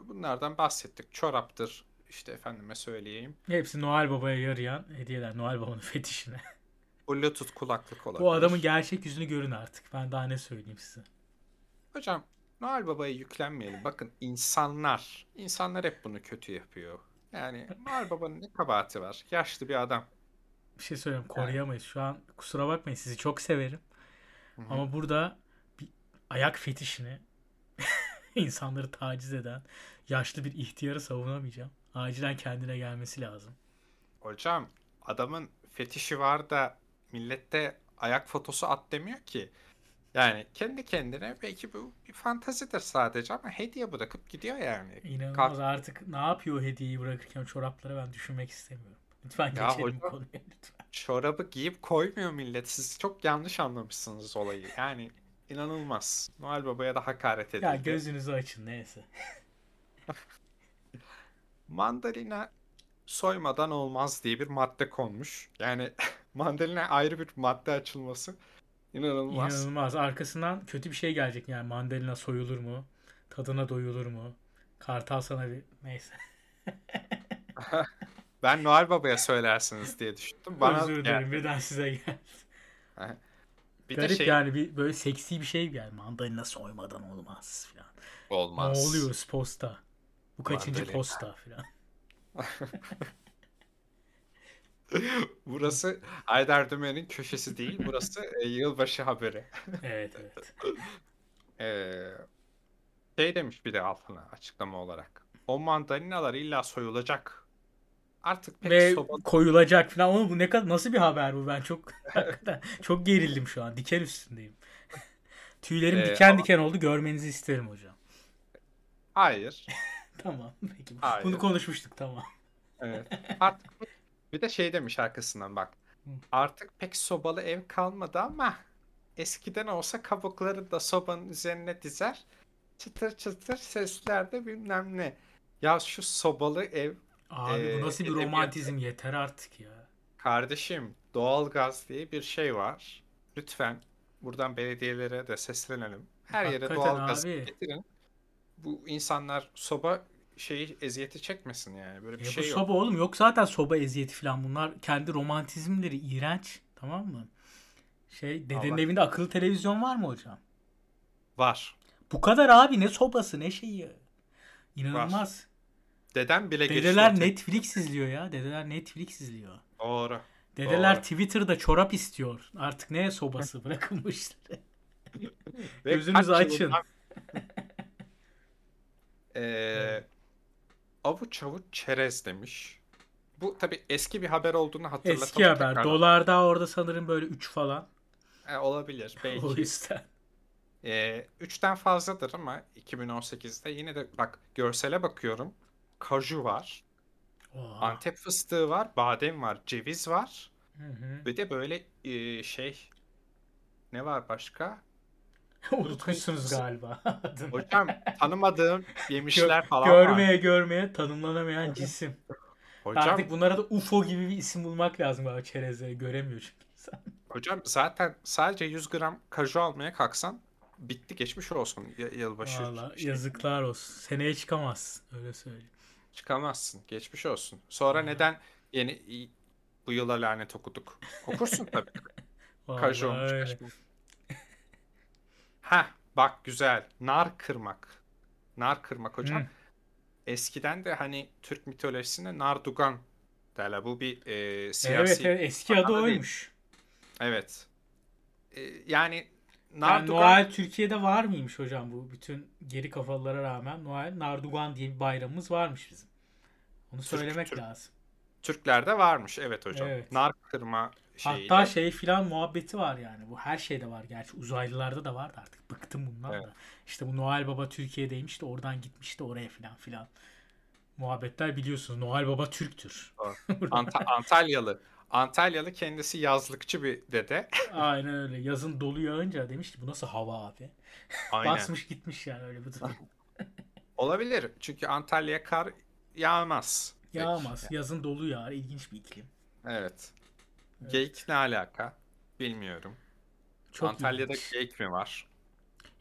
bunlardan bahsettik. Çoraptır. İşte efendime söyleyeyim. Hepsi Noel Baba'ya yarayan hediyeler. Noel Baba'nın [laughs] fetişine. Bluetooth kulaklık olabilir. Bu adamın gerçek yüzünü görün artık. Ben daha ne söyleyeyim size. Hocam Noel Baba'ya yüklenmeyelim. Bakın insanlar, insanlar hep bunu kötü yapıyor. Yani [laughs] Noel Baba'nın ne kabahati var? Yaşlı bir adam. Bir şey söyleyeyim koruyamayız. Şu an kusura bakmayın sizi çok severim. Hı hı. Ama burada bir ayak fetişini [laughs] insanları taciz eden yaşlı bir ihtiyarı savunamayacağım. Acilen kendine gelmesi lazım. Hocam adamın fetişi var da millette ayak fotosu at demiyor ki. Yani kendi kendine belki bu bir fantazidir sadece ama hediye bırakıp gidiyor yani. İnanılmaz Kalk- artık ne yapıyor hediyeyi bırakırken çorapları ben düşünmek istemiyorum. [laughs] Lütfen Ya geçelim hocam. konuya lütfen. Çorabı giyip koymuyor millet. Siz çok yanlış anlamışsınız olayı. Yani inanılmaz. Noel Baba'ya da hakaret edildi. Ya gözünüzü açın neyse. [laughs] Mandalina soymadan olmaz diye bir madde konmuş. Yani [laughs] mandalina ayrı bir madde açılması İnanılmaz. İnanılmaz. Arkasından kötü bir şey gelecek yani. Mandalina soyulur mu? Tadına doyulur mu? Kartal sana bir neyse. [laughs] Ben Noel Baba'ya söylersiniz diye düşündüm. Bana Özür dilerim birden size geldi. Bir de Garip şey yani bir böyle seksi bir şey geldi. Mandalina soymadan olmaz falan. olmaz. Ne oluyoruz posta? Bu kaçıncı Mandalina. posta falan. [laughs] Burası Aydar Dümen'in köşesi değil. Burası e, yılbaşı haberi. [laughs] Evet evet. Ee, [laughs] şey demiş bir de altına açıklama olarak. O mandalinalar illa soyulacak. Artık pek Ve soba... koyulacak falan. Oğlum bu ne kadar nasıl bir haber bu? Ben çok çok gerildim şu an. Diken üstündeyim. Tüylerim Ee, diken ama- diken oldu. Görmenizi isterim hocam. Hayır. [laughs] Tamam. Peki. Hayır. Bunu konuşmuştuk tamam. Evet. [laughs] Artık bir de şey demiş arkasından bak. Artık pek sobalı ev kalmadı ama eskiden olsa kabukları da sobanın üzerine dizer. Çıtır çıtır sesler de bilmem ne. Ya şu sobalı ev Abi Ee, bu nasıl bir romantizm yeter artık ya. kardeşim doğalgaz diye bir şey var. Lütfen buradan belediyelere de seslenelim. Her yere Hakikaten doğalgaz abi. getirin. Bu insanlar soba şeyi eziyeti çekmesin yani. Böyle bir Ya şey bu yok. soba oğlum yok zaten soba eziyeti falan bunlar kendi romantizmleri iğrenç tamam mı? Şey dedenin Allah- evinde akıllı televizyon var mı hocam? Var. Bu kadar abi ne sobası ne şeyi. İnanılmaz. Dedem bile Dedeler Netflix izliyor ya. Dedeler Netflix izliyor. Doğru. Dedeler Doğru. Twitter'da çorap istiyor. Artık ne sobası [laughs] bırakılmış. Ve Gözünüzü açın. [laughs] Ee, avuç avuç çerez demiş. Bu tabi eski bir haber olduğunu hatırlatalım. Eski haber. tekrar. Dolar da orada sanırım böyle 3 falan. E, olabilir [laughs] O belki. yüzden. Ee, üçten fazladır ama 2018'de yine de bak görsele bakıyorum. Kaju var, Oha. Antep fıstığı var, badem var, ceviz var. Hı hı. Ve de böyle e, şey ne var başka? [laughs] Unutmuşsunuz galiba. [laughs] adını. Hocam tanımadığım yemişler Gö- falan var. görmeye görmeye tanımlanamayan cisim. Hocam Artık bunlara da UFO gibi bir isim bulmak lazım galiba çerezleri. Göremiyor çünkü insan. [laughs] Hocam zaten sadece 100 gram kaju almaya kalksan bitti geçmiş olsun y- yılbaşı. Valla şey- yazıklar olsun. Seneye çıkamazsın. Öyle söyleyeyim. Çıkamazsın. Geçmiş olsun. Sonra neden yeni bu yıla lanet okuduk? Okursun tabii. Kaju olmuş. Heh bak güzel. Nar kırmak. Nar kırmak hocam. Hı. Eskiden de hani Türk mitolojisinde nardugan derler. Bu bir e, Evet, siyasi... evet eski adı değil. oymuş. Evet. E, yani Yani nardugan... Noel Türkiye'de var mıymış hocam bu bütün geri kafalara rağmen Noel Nardugan diye bir bayramımız varmış bizim. Onu Türk- söylemek Türk- lazım. Türklerde varmış evet hocam. Evet. Nar kırma şeyi. Hatta şey filan muhabbeti var yani. Bu her şeyde var gerçi. Uzaylılarda da vardı artık. Bıktım bundan Evet. da. İşte bu Noel Baba Türkiye'deymiş de oradan gitmişti oraya filan filan. Muhabbetler biliyorsunuz. Noel Baba Türktür. [laughs] Anta- Antalyalı. Antalyalı kendisi yazlıkçı bir dede. [laughs] Aynen öyle. Yazın dolu yağınca demiş ki bu nasıl hava abi. [laughs] Aynen. Basmış gitmiş yani öyle bir durum. Olabilir. Çünkü Antalya'ya kar yağmaz. Yağmaz. Yazın dolu yağar. İlginç bir iklim. Evet. Geyik ne alaka? Bilmiyorum. Çok Antalya'da ilginç. geyik mi var?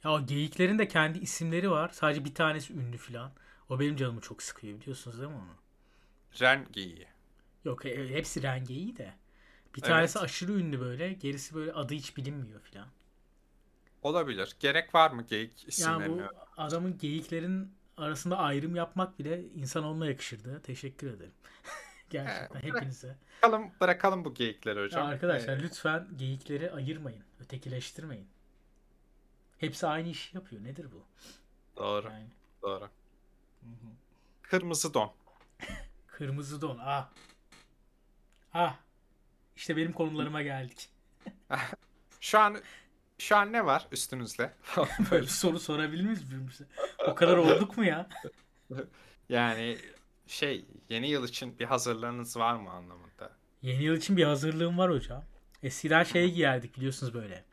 Ya geyiklerin de kendi isimleri var. Sadece bir tanesi ünlü filan. O benim canımı çok sıkıyor biliyorsunuz değil mi onu? Ren geyiği. Yok e, hepsi rengeyi de. Bir Evet. tanesi aşırı ünlü böyle. Gerisi böyle adı hiç bilinmiyor filan. Olabilir. Gerek var mı geyik isimlerine? bu adamın geyiklerin arasında ayrım yapmak bile insan onunla yakışırdı. Teşekkür ederim. [laughs] [laughs] Gerçekten Ee, hepinize. Bırakalım, bırakalım bu geyikleri Ya hocam. arkadaşlar Ee, lütfen geyikleri ayırmayın. Ötekileştirmeyin. Hepsi aynı işi yapıyor. Nedir bu? doğru, Yani doğru. Kırmızı don. [laughs] kırmızı don. Ah. Ah. İşte benim konularıma geldik. [laughs] Şu an şu an ne var üstünüzde? Böyle bir soru sorabilir miyiz birbirimize? O kadar olduk mu ya? Yani şey yeni yıl için bir hazırlığınız var mı anlamında? Yeni yıl için bir hazırlığım var hocam. Eskiden şey giyerdik biliyorsunuz böyle.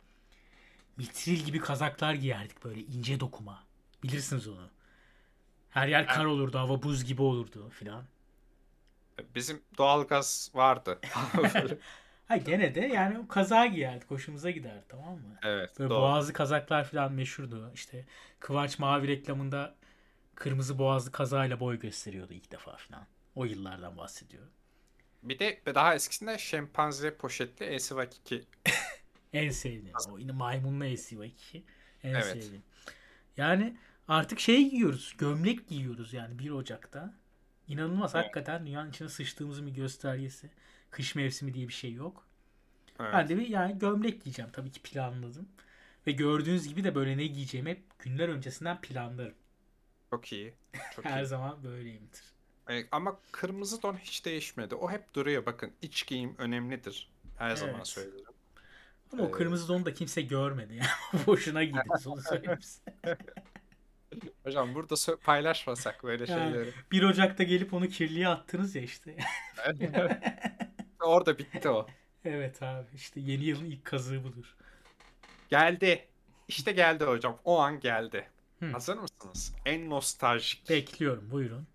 Mitril gibi kazaklar giyerdik böyle ince dokuma. Bilirsiniz onu. Her yer kar olurdu, hava buz gibi olurdu filan. Bizim doğalgaz vardı. [laughs] [laughs] Ha gene de yani o kaza giyerdik. Hoşumuza gider tamam mı? Evet, Böyle doğru. boğazlı kazaklar falan meşhurdu. İşte Kıvanç Mavi reklamında kırmızı boğazlı kazayla boy gösteriyordu ilk defa falan. O yıllardan bahsediyorum. Bir de daha eskisinde şempanze poşetli Esivak2 [laughs] En sevdiğim. O yine maymunlu SUV2. En Evet. sevdiğim. Yani artık şey giyiyoruz. Gömlek giyiyoruz yani 1 Ocak'ta. İnanılmaz Evet. hakikaten dünyanın içine sıçtığımızın bir göstergesi. Kış mevsimi diye bir şey yok. Evet. Ben de bir yani gömlek giyeceğim tabii ki planladım. Ve gördüğünüz gibi de böyle ne giyeceğimi hep günler öncesinden planlarım. Çok iyi. Çok Her iyi. zaman böyleyimdir. E, ama kırmızı don hiç değişmedi. O hep duruyor. Bakın iç giyim önemlidir. Her zaman Evet. söylerim. Ama o Ee, kırmızı donu da kimse görmedi yani. [laughs] Boşuna giydiniz onu söyleyeyim. [laughs] Hocam burada paylaşmasak böyle Yani. şeyleri. 1 Ocak'ta gelip onu kirliye attınız ya işte. [laughs] Orada bitti o. evet abi işte yeni yılın ilk kazığı budur. Geldi. İşte geldi hocam. O an geldi. Hı. Hazır mısınız? En nostaljik. Bekliyorum buyurun.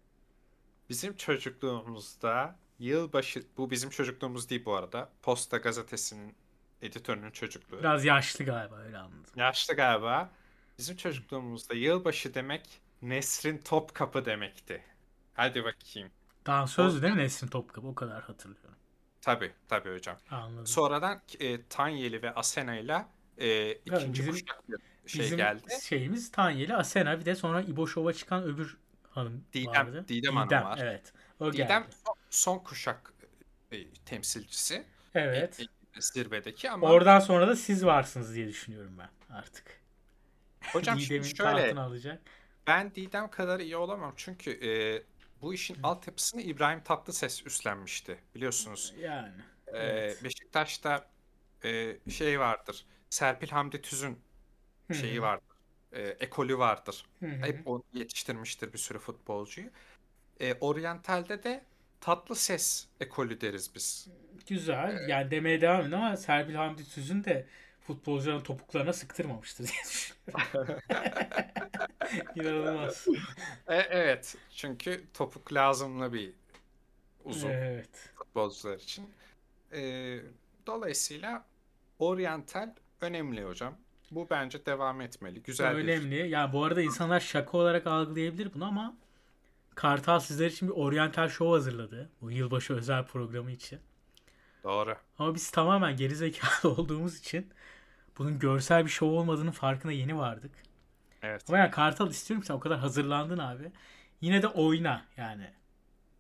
Bizim çocukluğumuzda yılbaşı bu bizim çocukluğumuz değil bu arada. Posta gazetesinin editörünün çocukluğu. Biraz yaşlı galiba öyle anladım. Yaşlı galiba. Bizim çocukluğumuzda yılbaşı demek Nesrin Topkapı demekti. Hadi bakayım. Dansözdü değil mi Nesrin Topkapı? O kadar hatırlıyorum. Tabii tabii hocam. Anladım. Sonradan e, Tanyeli ve Asena'yla e, ikinci bizim- kuşak şey Bizim geldi. şeyimiz Tanyeli, Asena bir de sonra İbo Şov'a çıkan öbür hanım Didem- vardı. Didem Hanım var. Evet. O Didem geldi. son, son kuşak e, temsilcisi. Evet. E, e, zirvedeki ama Oradan sonra da siz varsınız diye düşünüyorum ben artık. hocam Didem'in şöyle alacak. ben Didem kadar iyi olamam çünkü e, bu işin altyapısını İbrahim Tatlıses üstlenmişti biliyorsunuz. Yani. E, Evet. Beşiktaş'ta e, şey vardır. Serpil Hamdi Tüz'ün Hı hı. Şeyi vardır. E, ekolü vardır. Hı hı. Hep onu yetiştirmiştir bir sürü futbolcuyu. E, Oriental'de de tatlı ses ekolü deriz biz. Güzel. Yani demeye devam edin ama Serpil Hamdi Tüzün de futbolcuların topuklarına sıktırmamıştır diye düşünüyorum. [laughs] İnanılmaz. E, evet. Çünkü topuk lazımlı bir uzun Evet. futbolcular için. E, dolayısıyla Oriental önemli hocam. Bu bence devam etmeli. Güzel bir Önemli. Yani bu arada insanlar şaka olarak algılayabilir bunu ama Kartal sizler için bir oryantal show hazırladı. Bu yılbaşı özel programı için. Doğru. Ama biz tamamen gerizekalı [laughs] olduğumuz için bunun görsel bir show olmadığının farkına yeni vardık. Evet. Ama yani Kartal istiyorum ki sen o kadar hazırlandın abi. Yine de oyna yani.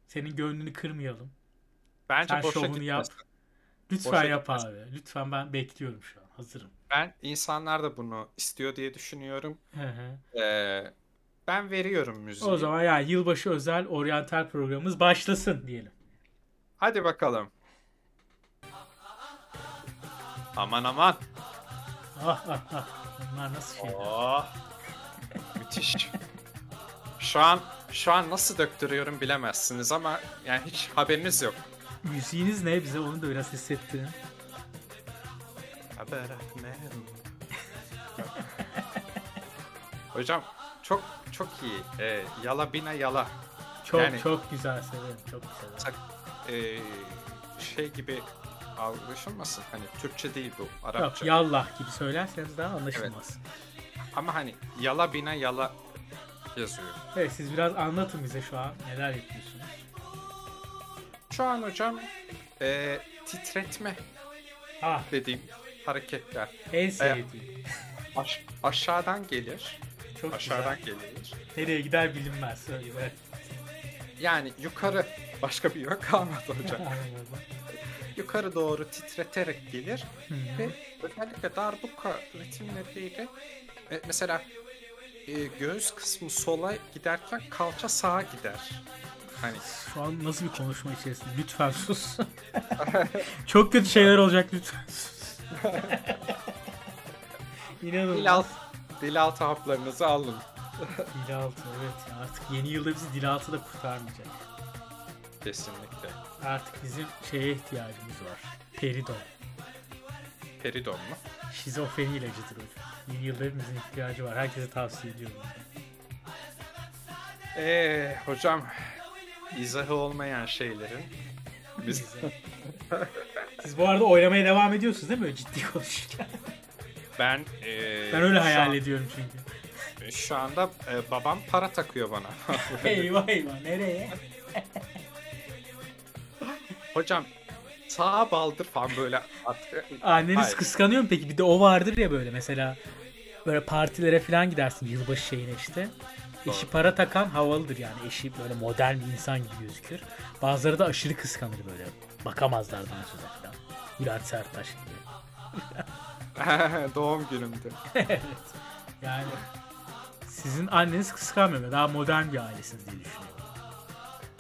Senin gönlünü kırmayalım. Bence Sen boşa şovunu yap. gitmesin. Lütfen Boşa yap gitmesin. abi. Lütfen ben bekliyorum şu an. Hazırım. Ben insanlar da bunu istiyor diye düşünüyorum. Hı hı. E, ben veriyorum müziği. O zaman yani yılbaşı özel oryantal programımız başlasın diyelim. Hadi bakalım. Aman aman. Ah ah ah. Bunlar nasıl şeyler? Oh. [laughs] Müthiş. Şu an şu an nasıl döktürüyorum bilemezsiniz ama yani hiç haberiniz yok. Müziğiniz ne? Bize onu da biraz hissettirin. Etmem. [laughs] Hocam çok çok iyi. Ee, yala bina yala. Çok Yani- çok güzel severim. Çok severim. Sak- ee, şey gibi anlaşılmasın. Hani Türkçe değil bu Yok Arapça. yallah gibi söylerseniz daha anlaşılmaz. Ama hani yala bina yala yazıyor. Evet siz biraz anlatın bize şu an neler yapıyorsunuz. Şu an hocam ee, titretme Ah dediğim hareketler. en sevdiğim. Aş- aşağıdan gelir. Çok Aşağıdan güzel. gelir. Nereye gider bilinmez. Öyle. Yani yukarı başka bir yön kalmadı hocam. [laughs] Yukarı doğru titreterek gelir Hı hı. ve özellikle darbuka ritimleriyle e, mesela e, göğüs kısmı sola giderken kalça sağa gider. Hani Şu an nasıl bir konuşma içerisinde? Lütfen sus. [laughs] Çok kötü şeyler olacak lütfen sus. [laughs] İnanılmaz. dil alt, dil altı haplarınızı alın. Dilaltı evet ya artık yeni yılda bizi dilaltı da kurtarmayacak. Kesinlikle. Artık bizim şeye ihtiyacımız var. Peridon. Peridon mu? Şizofreni ilacıdır hocam. Yeni yılda hepimizin ihtiyacı var. Herkese tavsiye ediyorum. Eee hocam izahı olmayan şeylerin biz [laughs] Siz bu arada oylamaya devam ediyorsunuz değil mi? Ciddi konuşurken. Ben e, Ben öyle şu hayal an- ediyorum çünkü. Şu anda e, babam para takıyor bana. [laughs] eyvah eyvah nereye? [laughs] Hocam sağ baldır falan böyle at- Anneniz Hayır. kıskanıyor mu peki? Bir de o vardır ya böyle mesela böyle partilere falan gidersin yılbaşı şeyine işte. Eşi Doğru. para takan havalıdır yani. Eşi böyle modern bir insan gibi gözükür. Bazıları da aşırı kıskanır böyle. Bakamazlar dansuza falan. Bülent Serttaş gibi. [laughs] Doğum günümdü. [laughs] evet. Yani sizin anneniz kıskanmıyor. Daha modern bir ailesiniz diye düşünüyorum.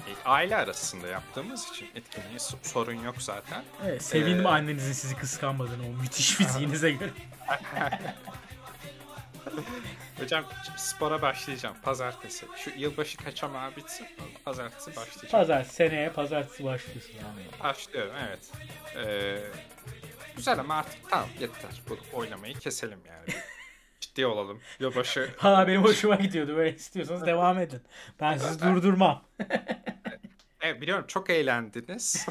E, Aile arasında yaptığımız için etkinliği so- sorun yok zaten. Evet, sevindim Ee, annenizin sizi kıskanmadığını o müthiş [laughs] fiziğinize göre. Hocam spora başlayacağım pazartesi. Şu yılbaşı kaçamağı bitsin. Pazartesi başlayacağım. Pazar seneye pazartesi başlıyorsun yani. Başlıyorum evet. Ee, güzel ama artık tamam yeter. Bu oynamayı keselim yani. [laughs] Ciddi olalım. Yılbaşı [laughs] Ha benim hoşuma gidiyordu. Böyle istiyorsanız devam edin. Ben sizi durdurmam. [laughs] Evet biliyorum çok eğlendiniz.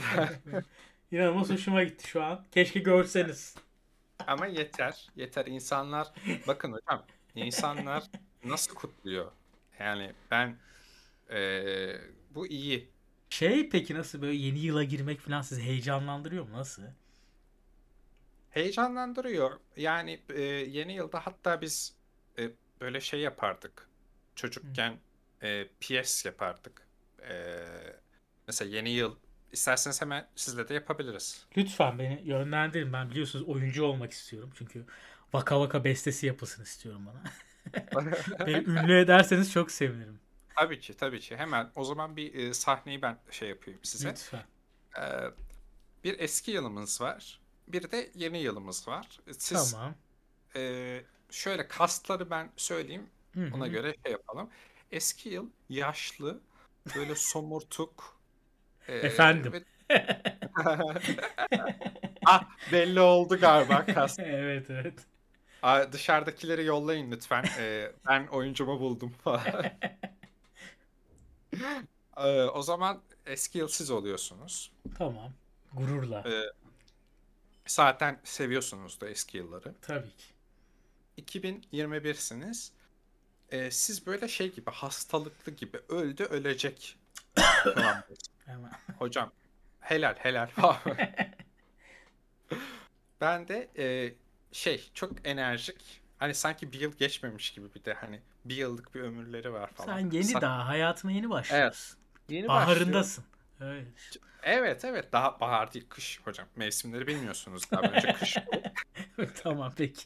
İnanılmaz hoşuma gitti şu an. Keşke görseniz. Ama yeter. Yeter. İnsanlar bakın hocam insanlar nasıl kutluyor? Yani ben eee, bu iyi. Şey peki nasıl böyle yeni yıla girmek falan sizi heyecanlandırıyor mu? Nasıl? Heyecanlandırıyor. Yani eee, yeni yılda hatta biz e, böyle şey yapardık. Çocukken e, PS yapardık. Eee, mesela yeni yıl isterseniz hemen sizle de yapabiliriz. Lütfen beni yönlendirin. Ben biliyorsunuz oyuncu olmak istiyorum. Çünkü vaka vaka bestesi yapılsın istiyorum bana. [laughs] Beni ünlü ederseniz çok sevinirim. Tabii ki, tabii ki. Hemen o zaman bir e, sahneyi ben şey yapayım size. Lütfen. Ee, bir eski yılımız var. Bir de yeni yılımız var. Siz Tamam. e, şöyle kastları ben söyleyeyim. Hı hı. Ona göre şey yapalım. Eski yıl yaşlı, böyle somurtuk. Efendim. ve- [laughs] [laughs] ah belli oldu galiba kast. [laughs] evet evet. Aa, dışarıdakileri yollayın lütfen. Ee, ben oyuncumu buldum falan. Ee, o zaman eski yıl siz oluyorsunuz. Tamam. Gururla. Ee, zaten seviyorsunuz da eski yılları. Tabii ki. 2021'siniz. Ee, siz böyle şey gibi hastalıklı gibi öldü ölecek. [coughs] Hemen. [laughs] Hocam helal helal. [laughs] ben de e, şey çok enerjik. Hani sanki bir yıl geçmemiş gibi bir de hani bir yıllık bir ömürleri var falan. Sen yeni Sa- daha hayatına yeni başlıyorsun. Yeni başlıyor. Baharındasın. Evet. Evet evet daha bahar değil kış hocam. Mevsimleri bilmiyorsunuz daha önce kış. [laughs] tamam peki.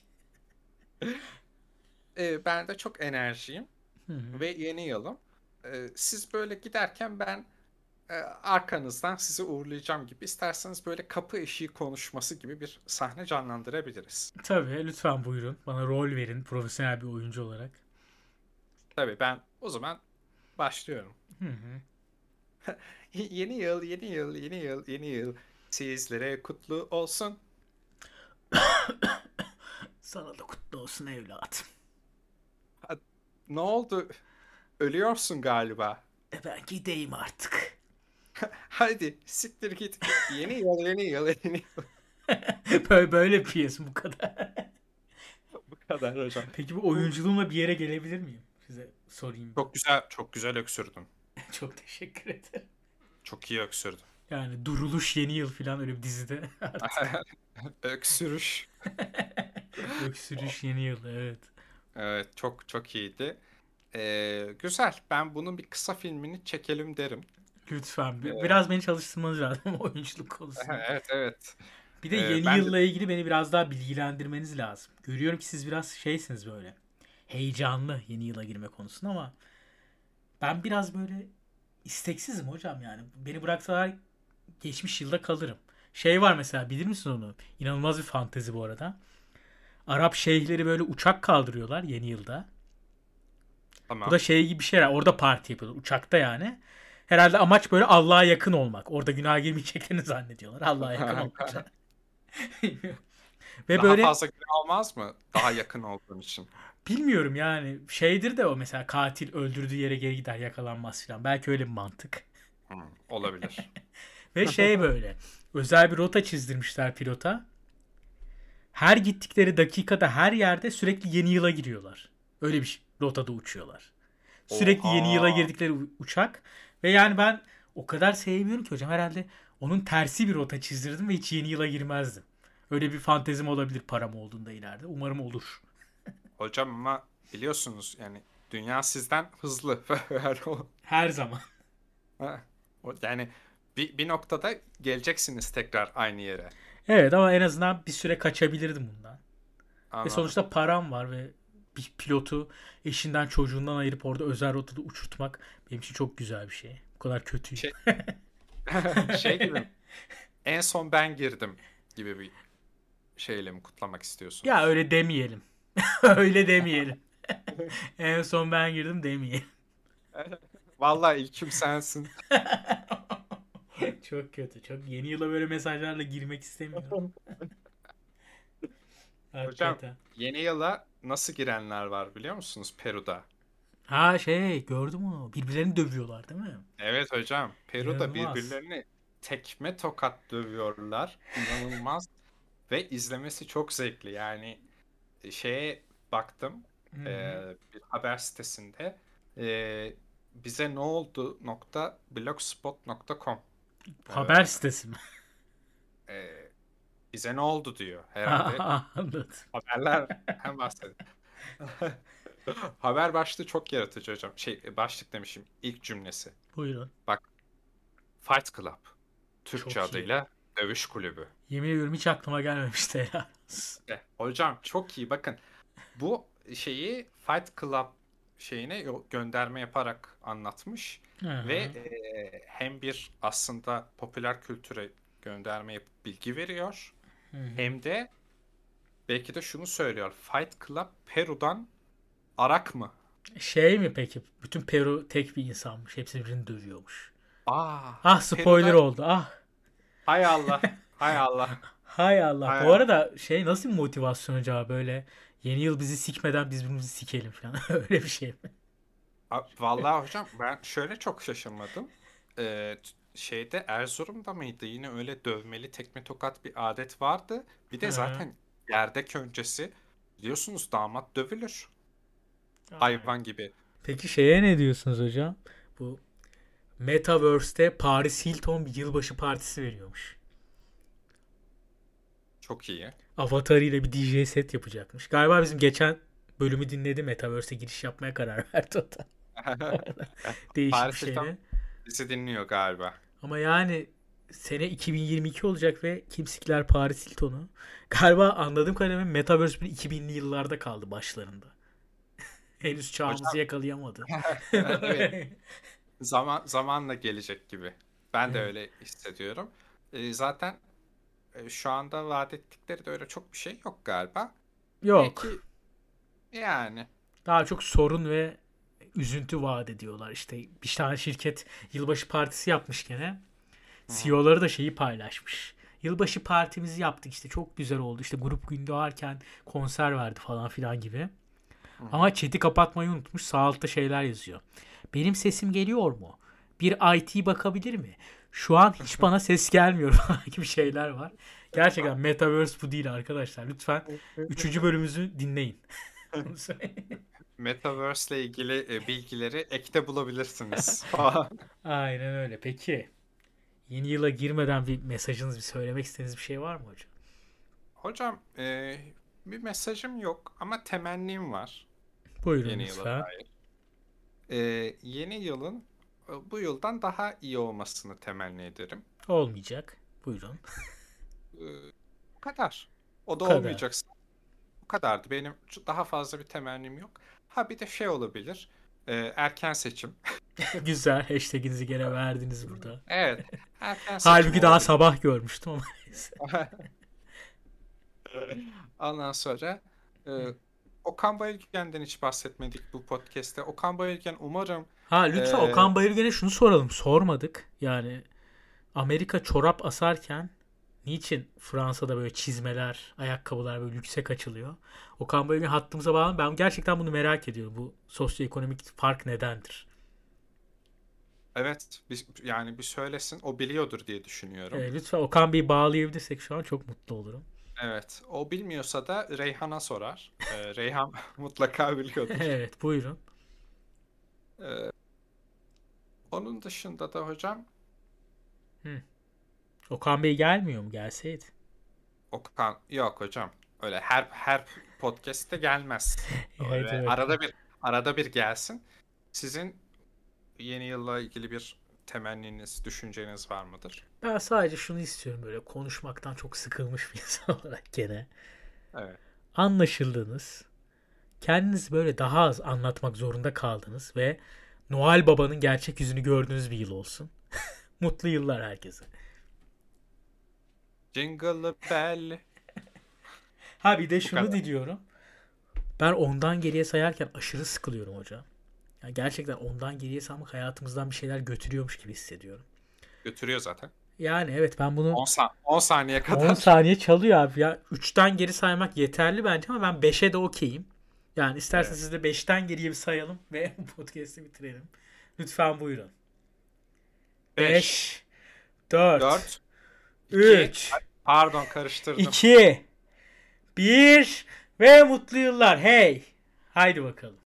Ee, ben de çok enerjiyim Hı hı. ve yeni yılım. Ee, siz böyle giderken ben e, arkanızdan sizi uğurlayacağım gibi isterseniz böyle kapı eşiği konuşması gibi bir sahne canlandırabiliriz. Tabii lütfen buyurun. Bana rol verin profesyonel bir oyuncu olarak. Tabii ben o zaman başlıyorum. Hı hı. [laughs] Yeni yıl, yeni yıl, yeni yıl, yeni yıl. Sizlere kutlu olsun. [coughs] Sana da kutlu olsun evladım. Ne oldu? Ölüyorsun galiba. E ben gideyim artık. [laughs] Hadi siktir git. Yeni yıl, yeni yıl, yeni yıl. [laughs] böyle, böyle piyes bu kadar. [laughs] Bu kadar hocam. Peki bu oyunculuğumla bir yere gelebilir miyim? Size sorayım. Çok güzel, çok güzel öksürdün. Çok teşekkür ederim. Çok iyi öksürdün. Yani Duruluş Yeni Yıl falan öyle bir dizide. Öksürüş. Öksürüş Yeni Yıl evet. Evet, çok çok iyiydi. Ee, güzel. Ben bunun bir kısa filmini çekelim derim. Lütfen. Biraz beni çalıştırmanız lazım [laughs] oyunculuk konusunda. [laughs] evet, evet. Bir de Ee, yeni de- yılla ilgili beni biraz daha bilgilendirmeniz lazım. Görüyorum ki siz biraz şeysiniz böyle. Heyecanlı yeni yıla girme konusunda ama ben biraz böyle isteksizim hocam yani. Beni bıraksalar geçmiş yılda kalırım. Şey var mesela bilir misin onu? İnanılmaz bir fantezi bu arada. Arap şeyhleri böyle uçak kaldırıyorlar yeni yılda. Tamam. Bu da şey gibi bir şeyler. Orada parti yapıyorlar. Uçakta yani. Herhalde amaç böyle Allah'a yakın olmak. Orada günah girmeyeceklerini zannediyorlar. Allah'a yakın olmak. [laughs] Ve Daha böyle fazla gün almaz mı? Daha yakın olduğun için. bilmiyorum yani şeydir de o mesela katil öldürdüğü yere geri gider yakalanmaz falan. Belki öyle bir mantık. Hmm, olabilir. [laughs] Ve şey böyle özel bir rota çizdirmişler pilota. Her gittikleri dakikada her yerde sürekli yeni yıla giriyorlar. Öyle bir şey- rotada uçuyorlar. Sürekli Oha. yeni yıla girdikleri uçak. Ve yani ben o kadar sevmiyorum ki hocam herhalde onun tersi bir rota çizdirdim ve hiç yeni yıla girmezdim. Öyle bir fantezim olabilir param olduğunda ileride. Umarım olur. [laughs] Hocam ama biliyorsunuz yani dünya sizden hızlı. [laughs] Her zaman. Yani bir, bir noktada geleceksiniz tekrar aynı yere. Evet ama en azından bir süre kaçabilirdim bundan. Ve Anladım. sonuçta param var ve bir pilotu eşinden çocuğundan ayırıp orada özel rotada uçurtmak benim için çok güzel bir şey. Bu kadar kötü. Şey- [laughs] şey gibi en son ben girdim gibi bir şeyle mi kutlamak istiyorsun? Ya öyle demeyelim. [laughs] öyle demeyelim. [laughs] en son ben girdim demeyelim. Vallahi ilkim sensin. çok kötü. Çok yeni yıla böyle mesajlarla girmek istemiyorum. Hocam yeni yıla nasıl girenler var biliyor musunuz Peru'da? Ha şey gördüm onu. Birbirlerini dövüyorlar değil mi? Evet hocam Peru'da İnanılmaz. birbirlerini tekme tokat dövüyorlar. İnanılmaz. [laughs] Ve izlemesi çok zevkli. Yani e, şeye baktım e, bir haber sitesinde e, bize ne oldu nokta blogspot.com Haber sitesi mi? e, bize ne oldu diyor herhalde. [laughs] Anladım. Haberler hem bahsedin. [laughs] [laughs] Haber başlığı çok yaratıcı hocam. Şey başlık demişim ilk cümlesi. Buyurun. Fight Club. Türkçe Çok iyi. adıyla dövüş kulübü. Yemin ediyorum hiç aklıma gelmemişti helal olsun. [laughs] E, hocam çok iyi bakın. Bu şeyi Fight Club şeyine gönderme yaparak anlatmış Hı ve e, hem bir aslında popüler kültüre gönderme yapıp bilgi veriyor Hı hı. hem de belki de şunu söylüyor. Fight Club Peru'dan Arak mı? Şey mi peki? Bütün Peru tek bir insanmış. Hepsi birbirini dövüyormuş. Aa, Ah spoiler Peru'dan- oldu. Ah. Hay Allah. Hay Allah. [laughs] Hay Allah. Hay Bu Allah. arada şey nasıl bir motivasyon acaba böyle yeni yıl bizi sikmeden biz birbirimizi sikelim falan. [laughs] Öyle bir şey mi? A- Vallahi hocam ben şöyle çok şaşırmadım. Ee, şeyde Erzurum'da mıydı? Yine öyle dövmeli tekme tokat bir adet vardı. Bir de hı. zaten gerdek öncesi biliyorsunuz damat dövülür. Hayvan gibi. Peki şeye ne diyorsunuz hocam? Bu Metaverse'te Paris Hilton bir yılbaşı partisi veriyormuş. Çok iyi. Avatar ile bir DJ set yapacakmış. Galiba bizim geçen bölümü dinledi Metaverse'e giriş yapmaya karar verdi o da. [laughs] Değişik bir Paris Hilton şeydi. bizi dinliyor galiba. Ama yani sene 2022 olacak ve kimsikler Paris Hilton'u. Galiba anladığım kadarıyla Metaverse bir 2000'li yıllarda kaldı başlarında. Henüz çağımızı Hocam- yakalayamadı. [laughs] Evet. [laughs] Zaman zamanla gelecek gibi. Ben de Evet. öyle hissediyorum. Ee, zaten e, şu anda vaat ettikleri de öyle çok bir şey yok galiba. Yok. Belki yani Daha çok sorun ve üzüntü vaat ediyorlar. İşte bir tane şirket yılbaşı partisi yapmış gene. CEO'ları da şeyi paylaşmış. Yılbaşı partimizi yaptık işte çok güzel oldu. İşte grup gün doğarken konser verdi falan filan gibi. Ama chat'i kapatmayı unutmuş. Sağ altta şeyler yazıyor. Benim sesim geliyor mu? Bir IT bakabilir mi? Şu an hiç bana [laughs] ses gelmiyor gibi şeyler var. Gerçekten Metaverse bu değil arkadaşlar. Lütfen 3. bölümümüzü dinleyin. [laughs] Metaverse ile ilgili e, bilgileri ekte bulabilirsiniz. [laughs] Aynen öyle. Peki yeni yıla girmeden bir mesajınız, bir söylemek istediğiniz bir şey var mı hocam? Hocam e, bir mesajım yok ama temennim var Buyurun yeni yıla lütfen. dair. E, yeni yılın e, bu yıldan daha iyi olmasını temenni ederim. Olmayacak. Buyurun. E, bu kadar. O da kadar. olmayacaksa bu kadardı. Benim daha fazla bir temennim yok. Ha bir de şey olabilir. e, erken seçim. [laughs] Güzel. Hashtag'inizi gene verdiniz burada. Evet. Erken [laughs] seçim Halbuki daha olabilir. sabah görmüştüm ama neyse. [laughs] Ondan sonra e, Okan Bayülgen'den hiç bahsetmedik bu podcast'te. Okan Bayülgen umarım Ha lütfen Ee, Okan Bayülgen'e şunu soralım. Sormadık. Yani Amerika çorap asarken niçin Fransa'da böyle çizmeler, ayakkabılar böyle yüksek açılıyor? Okan Bayülgen hattımıza bağlan. Ben gerçekten bunu merak ediyorum. Bu sosyoekonomik fark nedendir? Evet, bir, yani bir söylesin. O biliyordur diye düşünüyorum. E, lütfen Okan Bey'i bağlayabilirsek şu an çok mutlu olurum. Evet, o bilmiyorsa da Reyhan'a sorar. Ee, [laughs] Reyhan [laughs] mutlaka biliyordur. evet buyurun. Ee, onun dışında da hocam Okan Bey gelmiyor mu? Gelseydi. Okan yok hocam. Öyle her her podcast'te gelmez. [laughs] Evet, evet. arada bir arada bir gelsin. Sizin yeni yılla ilgili bir temenniniz, düşünceniz var mıdır? Ben sadece şunu istiyorum böyle konuşmaktan çok sıkılmış bir insan [laughs] olarak gene. Evet. Anlaşıldınız. Kendiniz böyle daha az anlatmak zorunda kaldınız ve Noel Baba'nın gerçek yüzünü gördüğünüz bir yıl olsun. [laughs] Mutlu yıllar herkese. Jingle bell. Ha bir de şunu kadar. diliyorum. Ben ondan geriye sayarken aşırı sıkılıyorum hocam. Yani gerçekten ondan geriye saymak hayatımızdan bir şeyler götürüyormuş gibi hissediyorum. Götürüyor zaten. Yani evet ben bunu 10, sa- 10 saniye 10 kadar. saniye çalıyor abi ya. 3'ten geri saymak yeterli bence ama ben 5'e de okeyim. Yani isterseniz siz de 5'ten geriye bir sayalım ve [laughs] podcast'i bitirelim. Lütfen buyurun. 5, 5 4 4, 3 pardon karıştırdım. 2 1 ve mutlu yıllar. Hey. Haydi bakalım.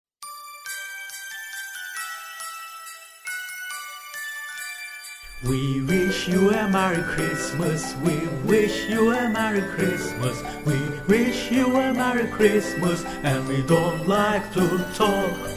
We wish you a Merry Christmas. We wish you a Merry Christmas. We wish you a Merry Christmas. And we don't like to talk.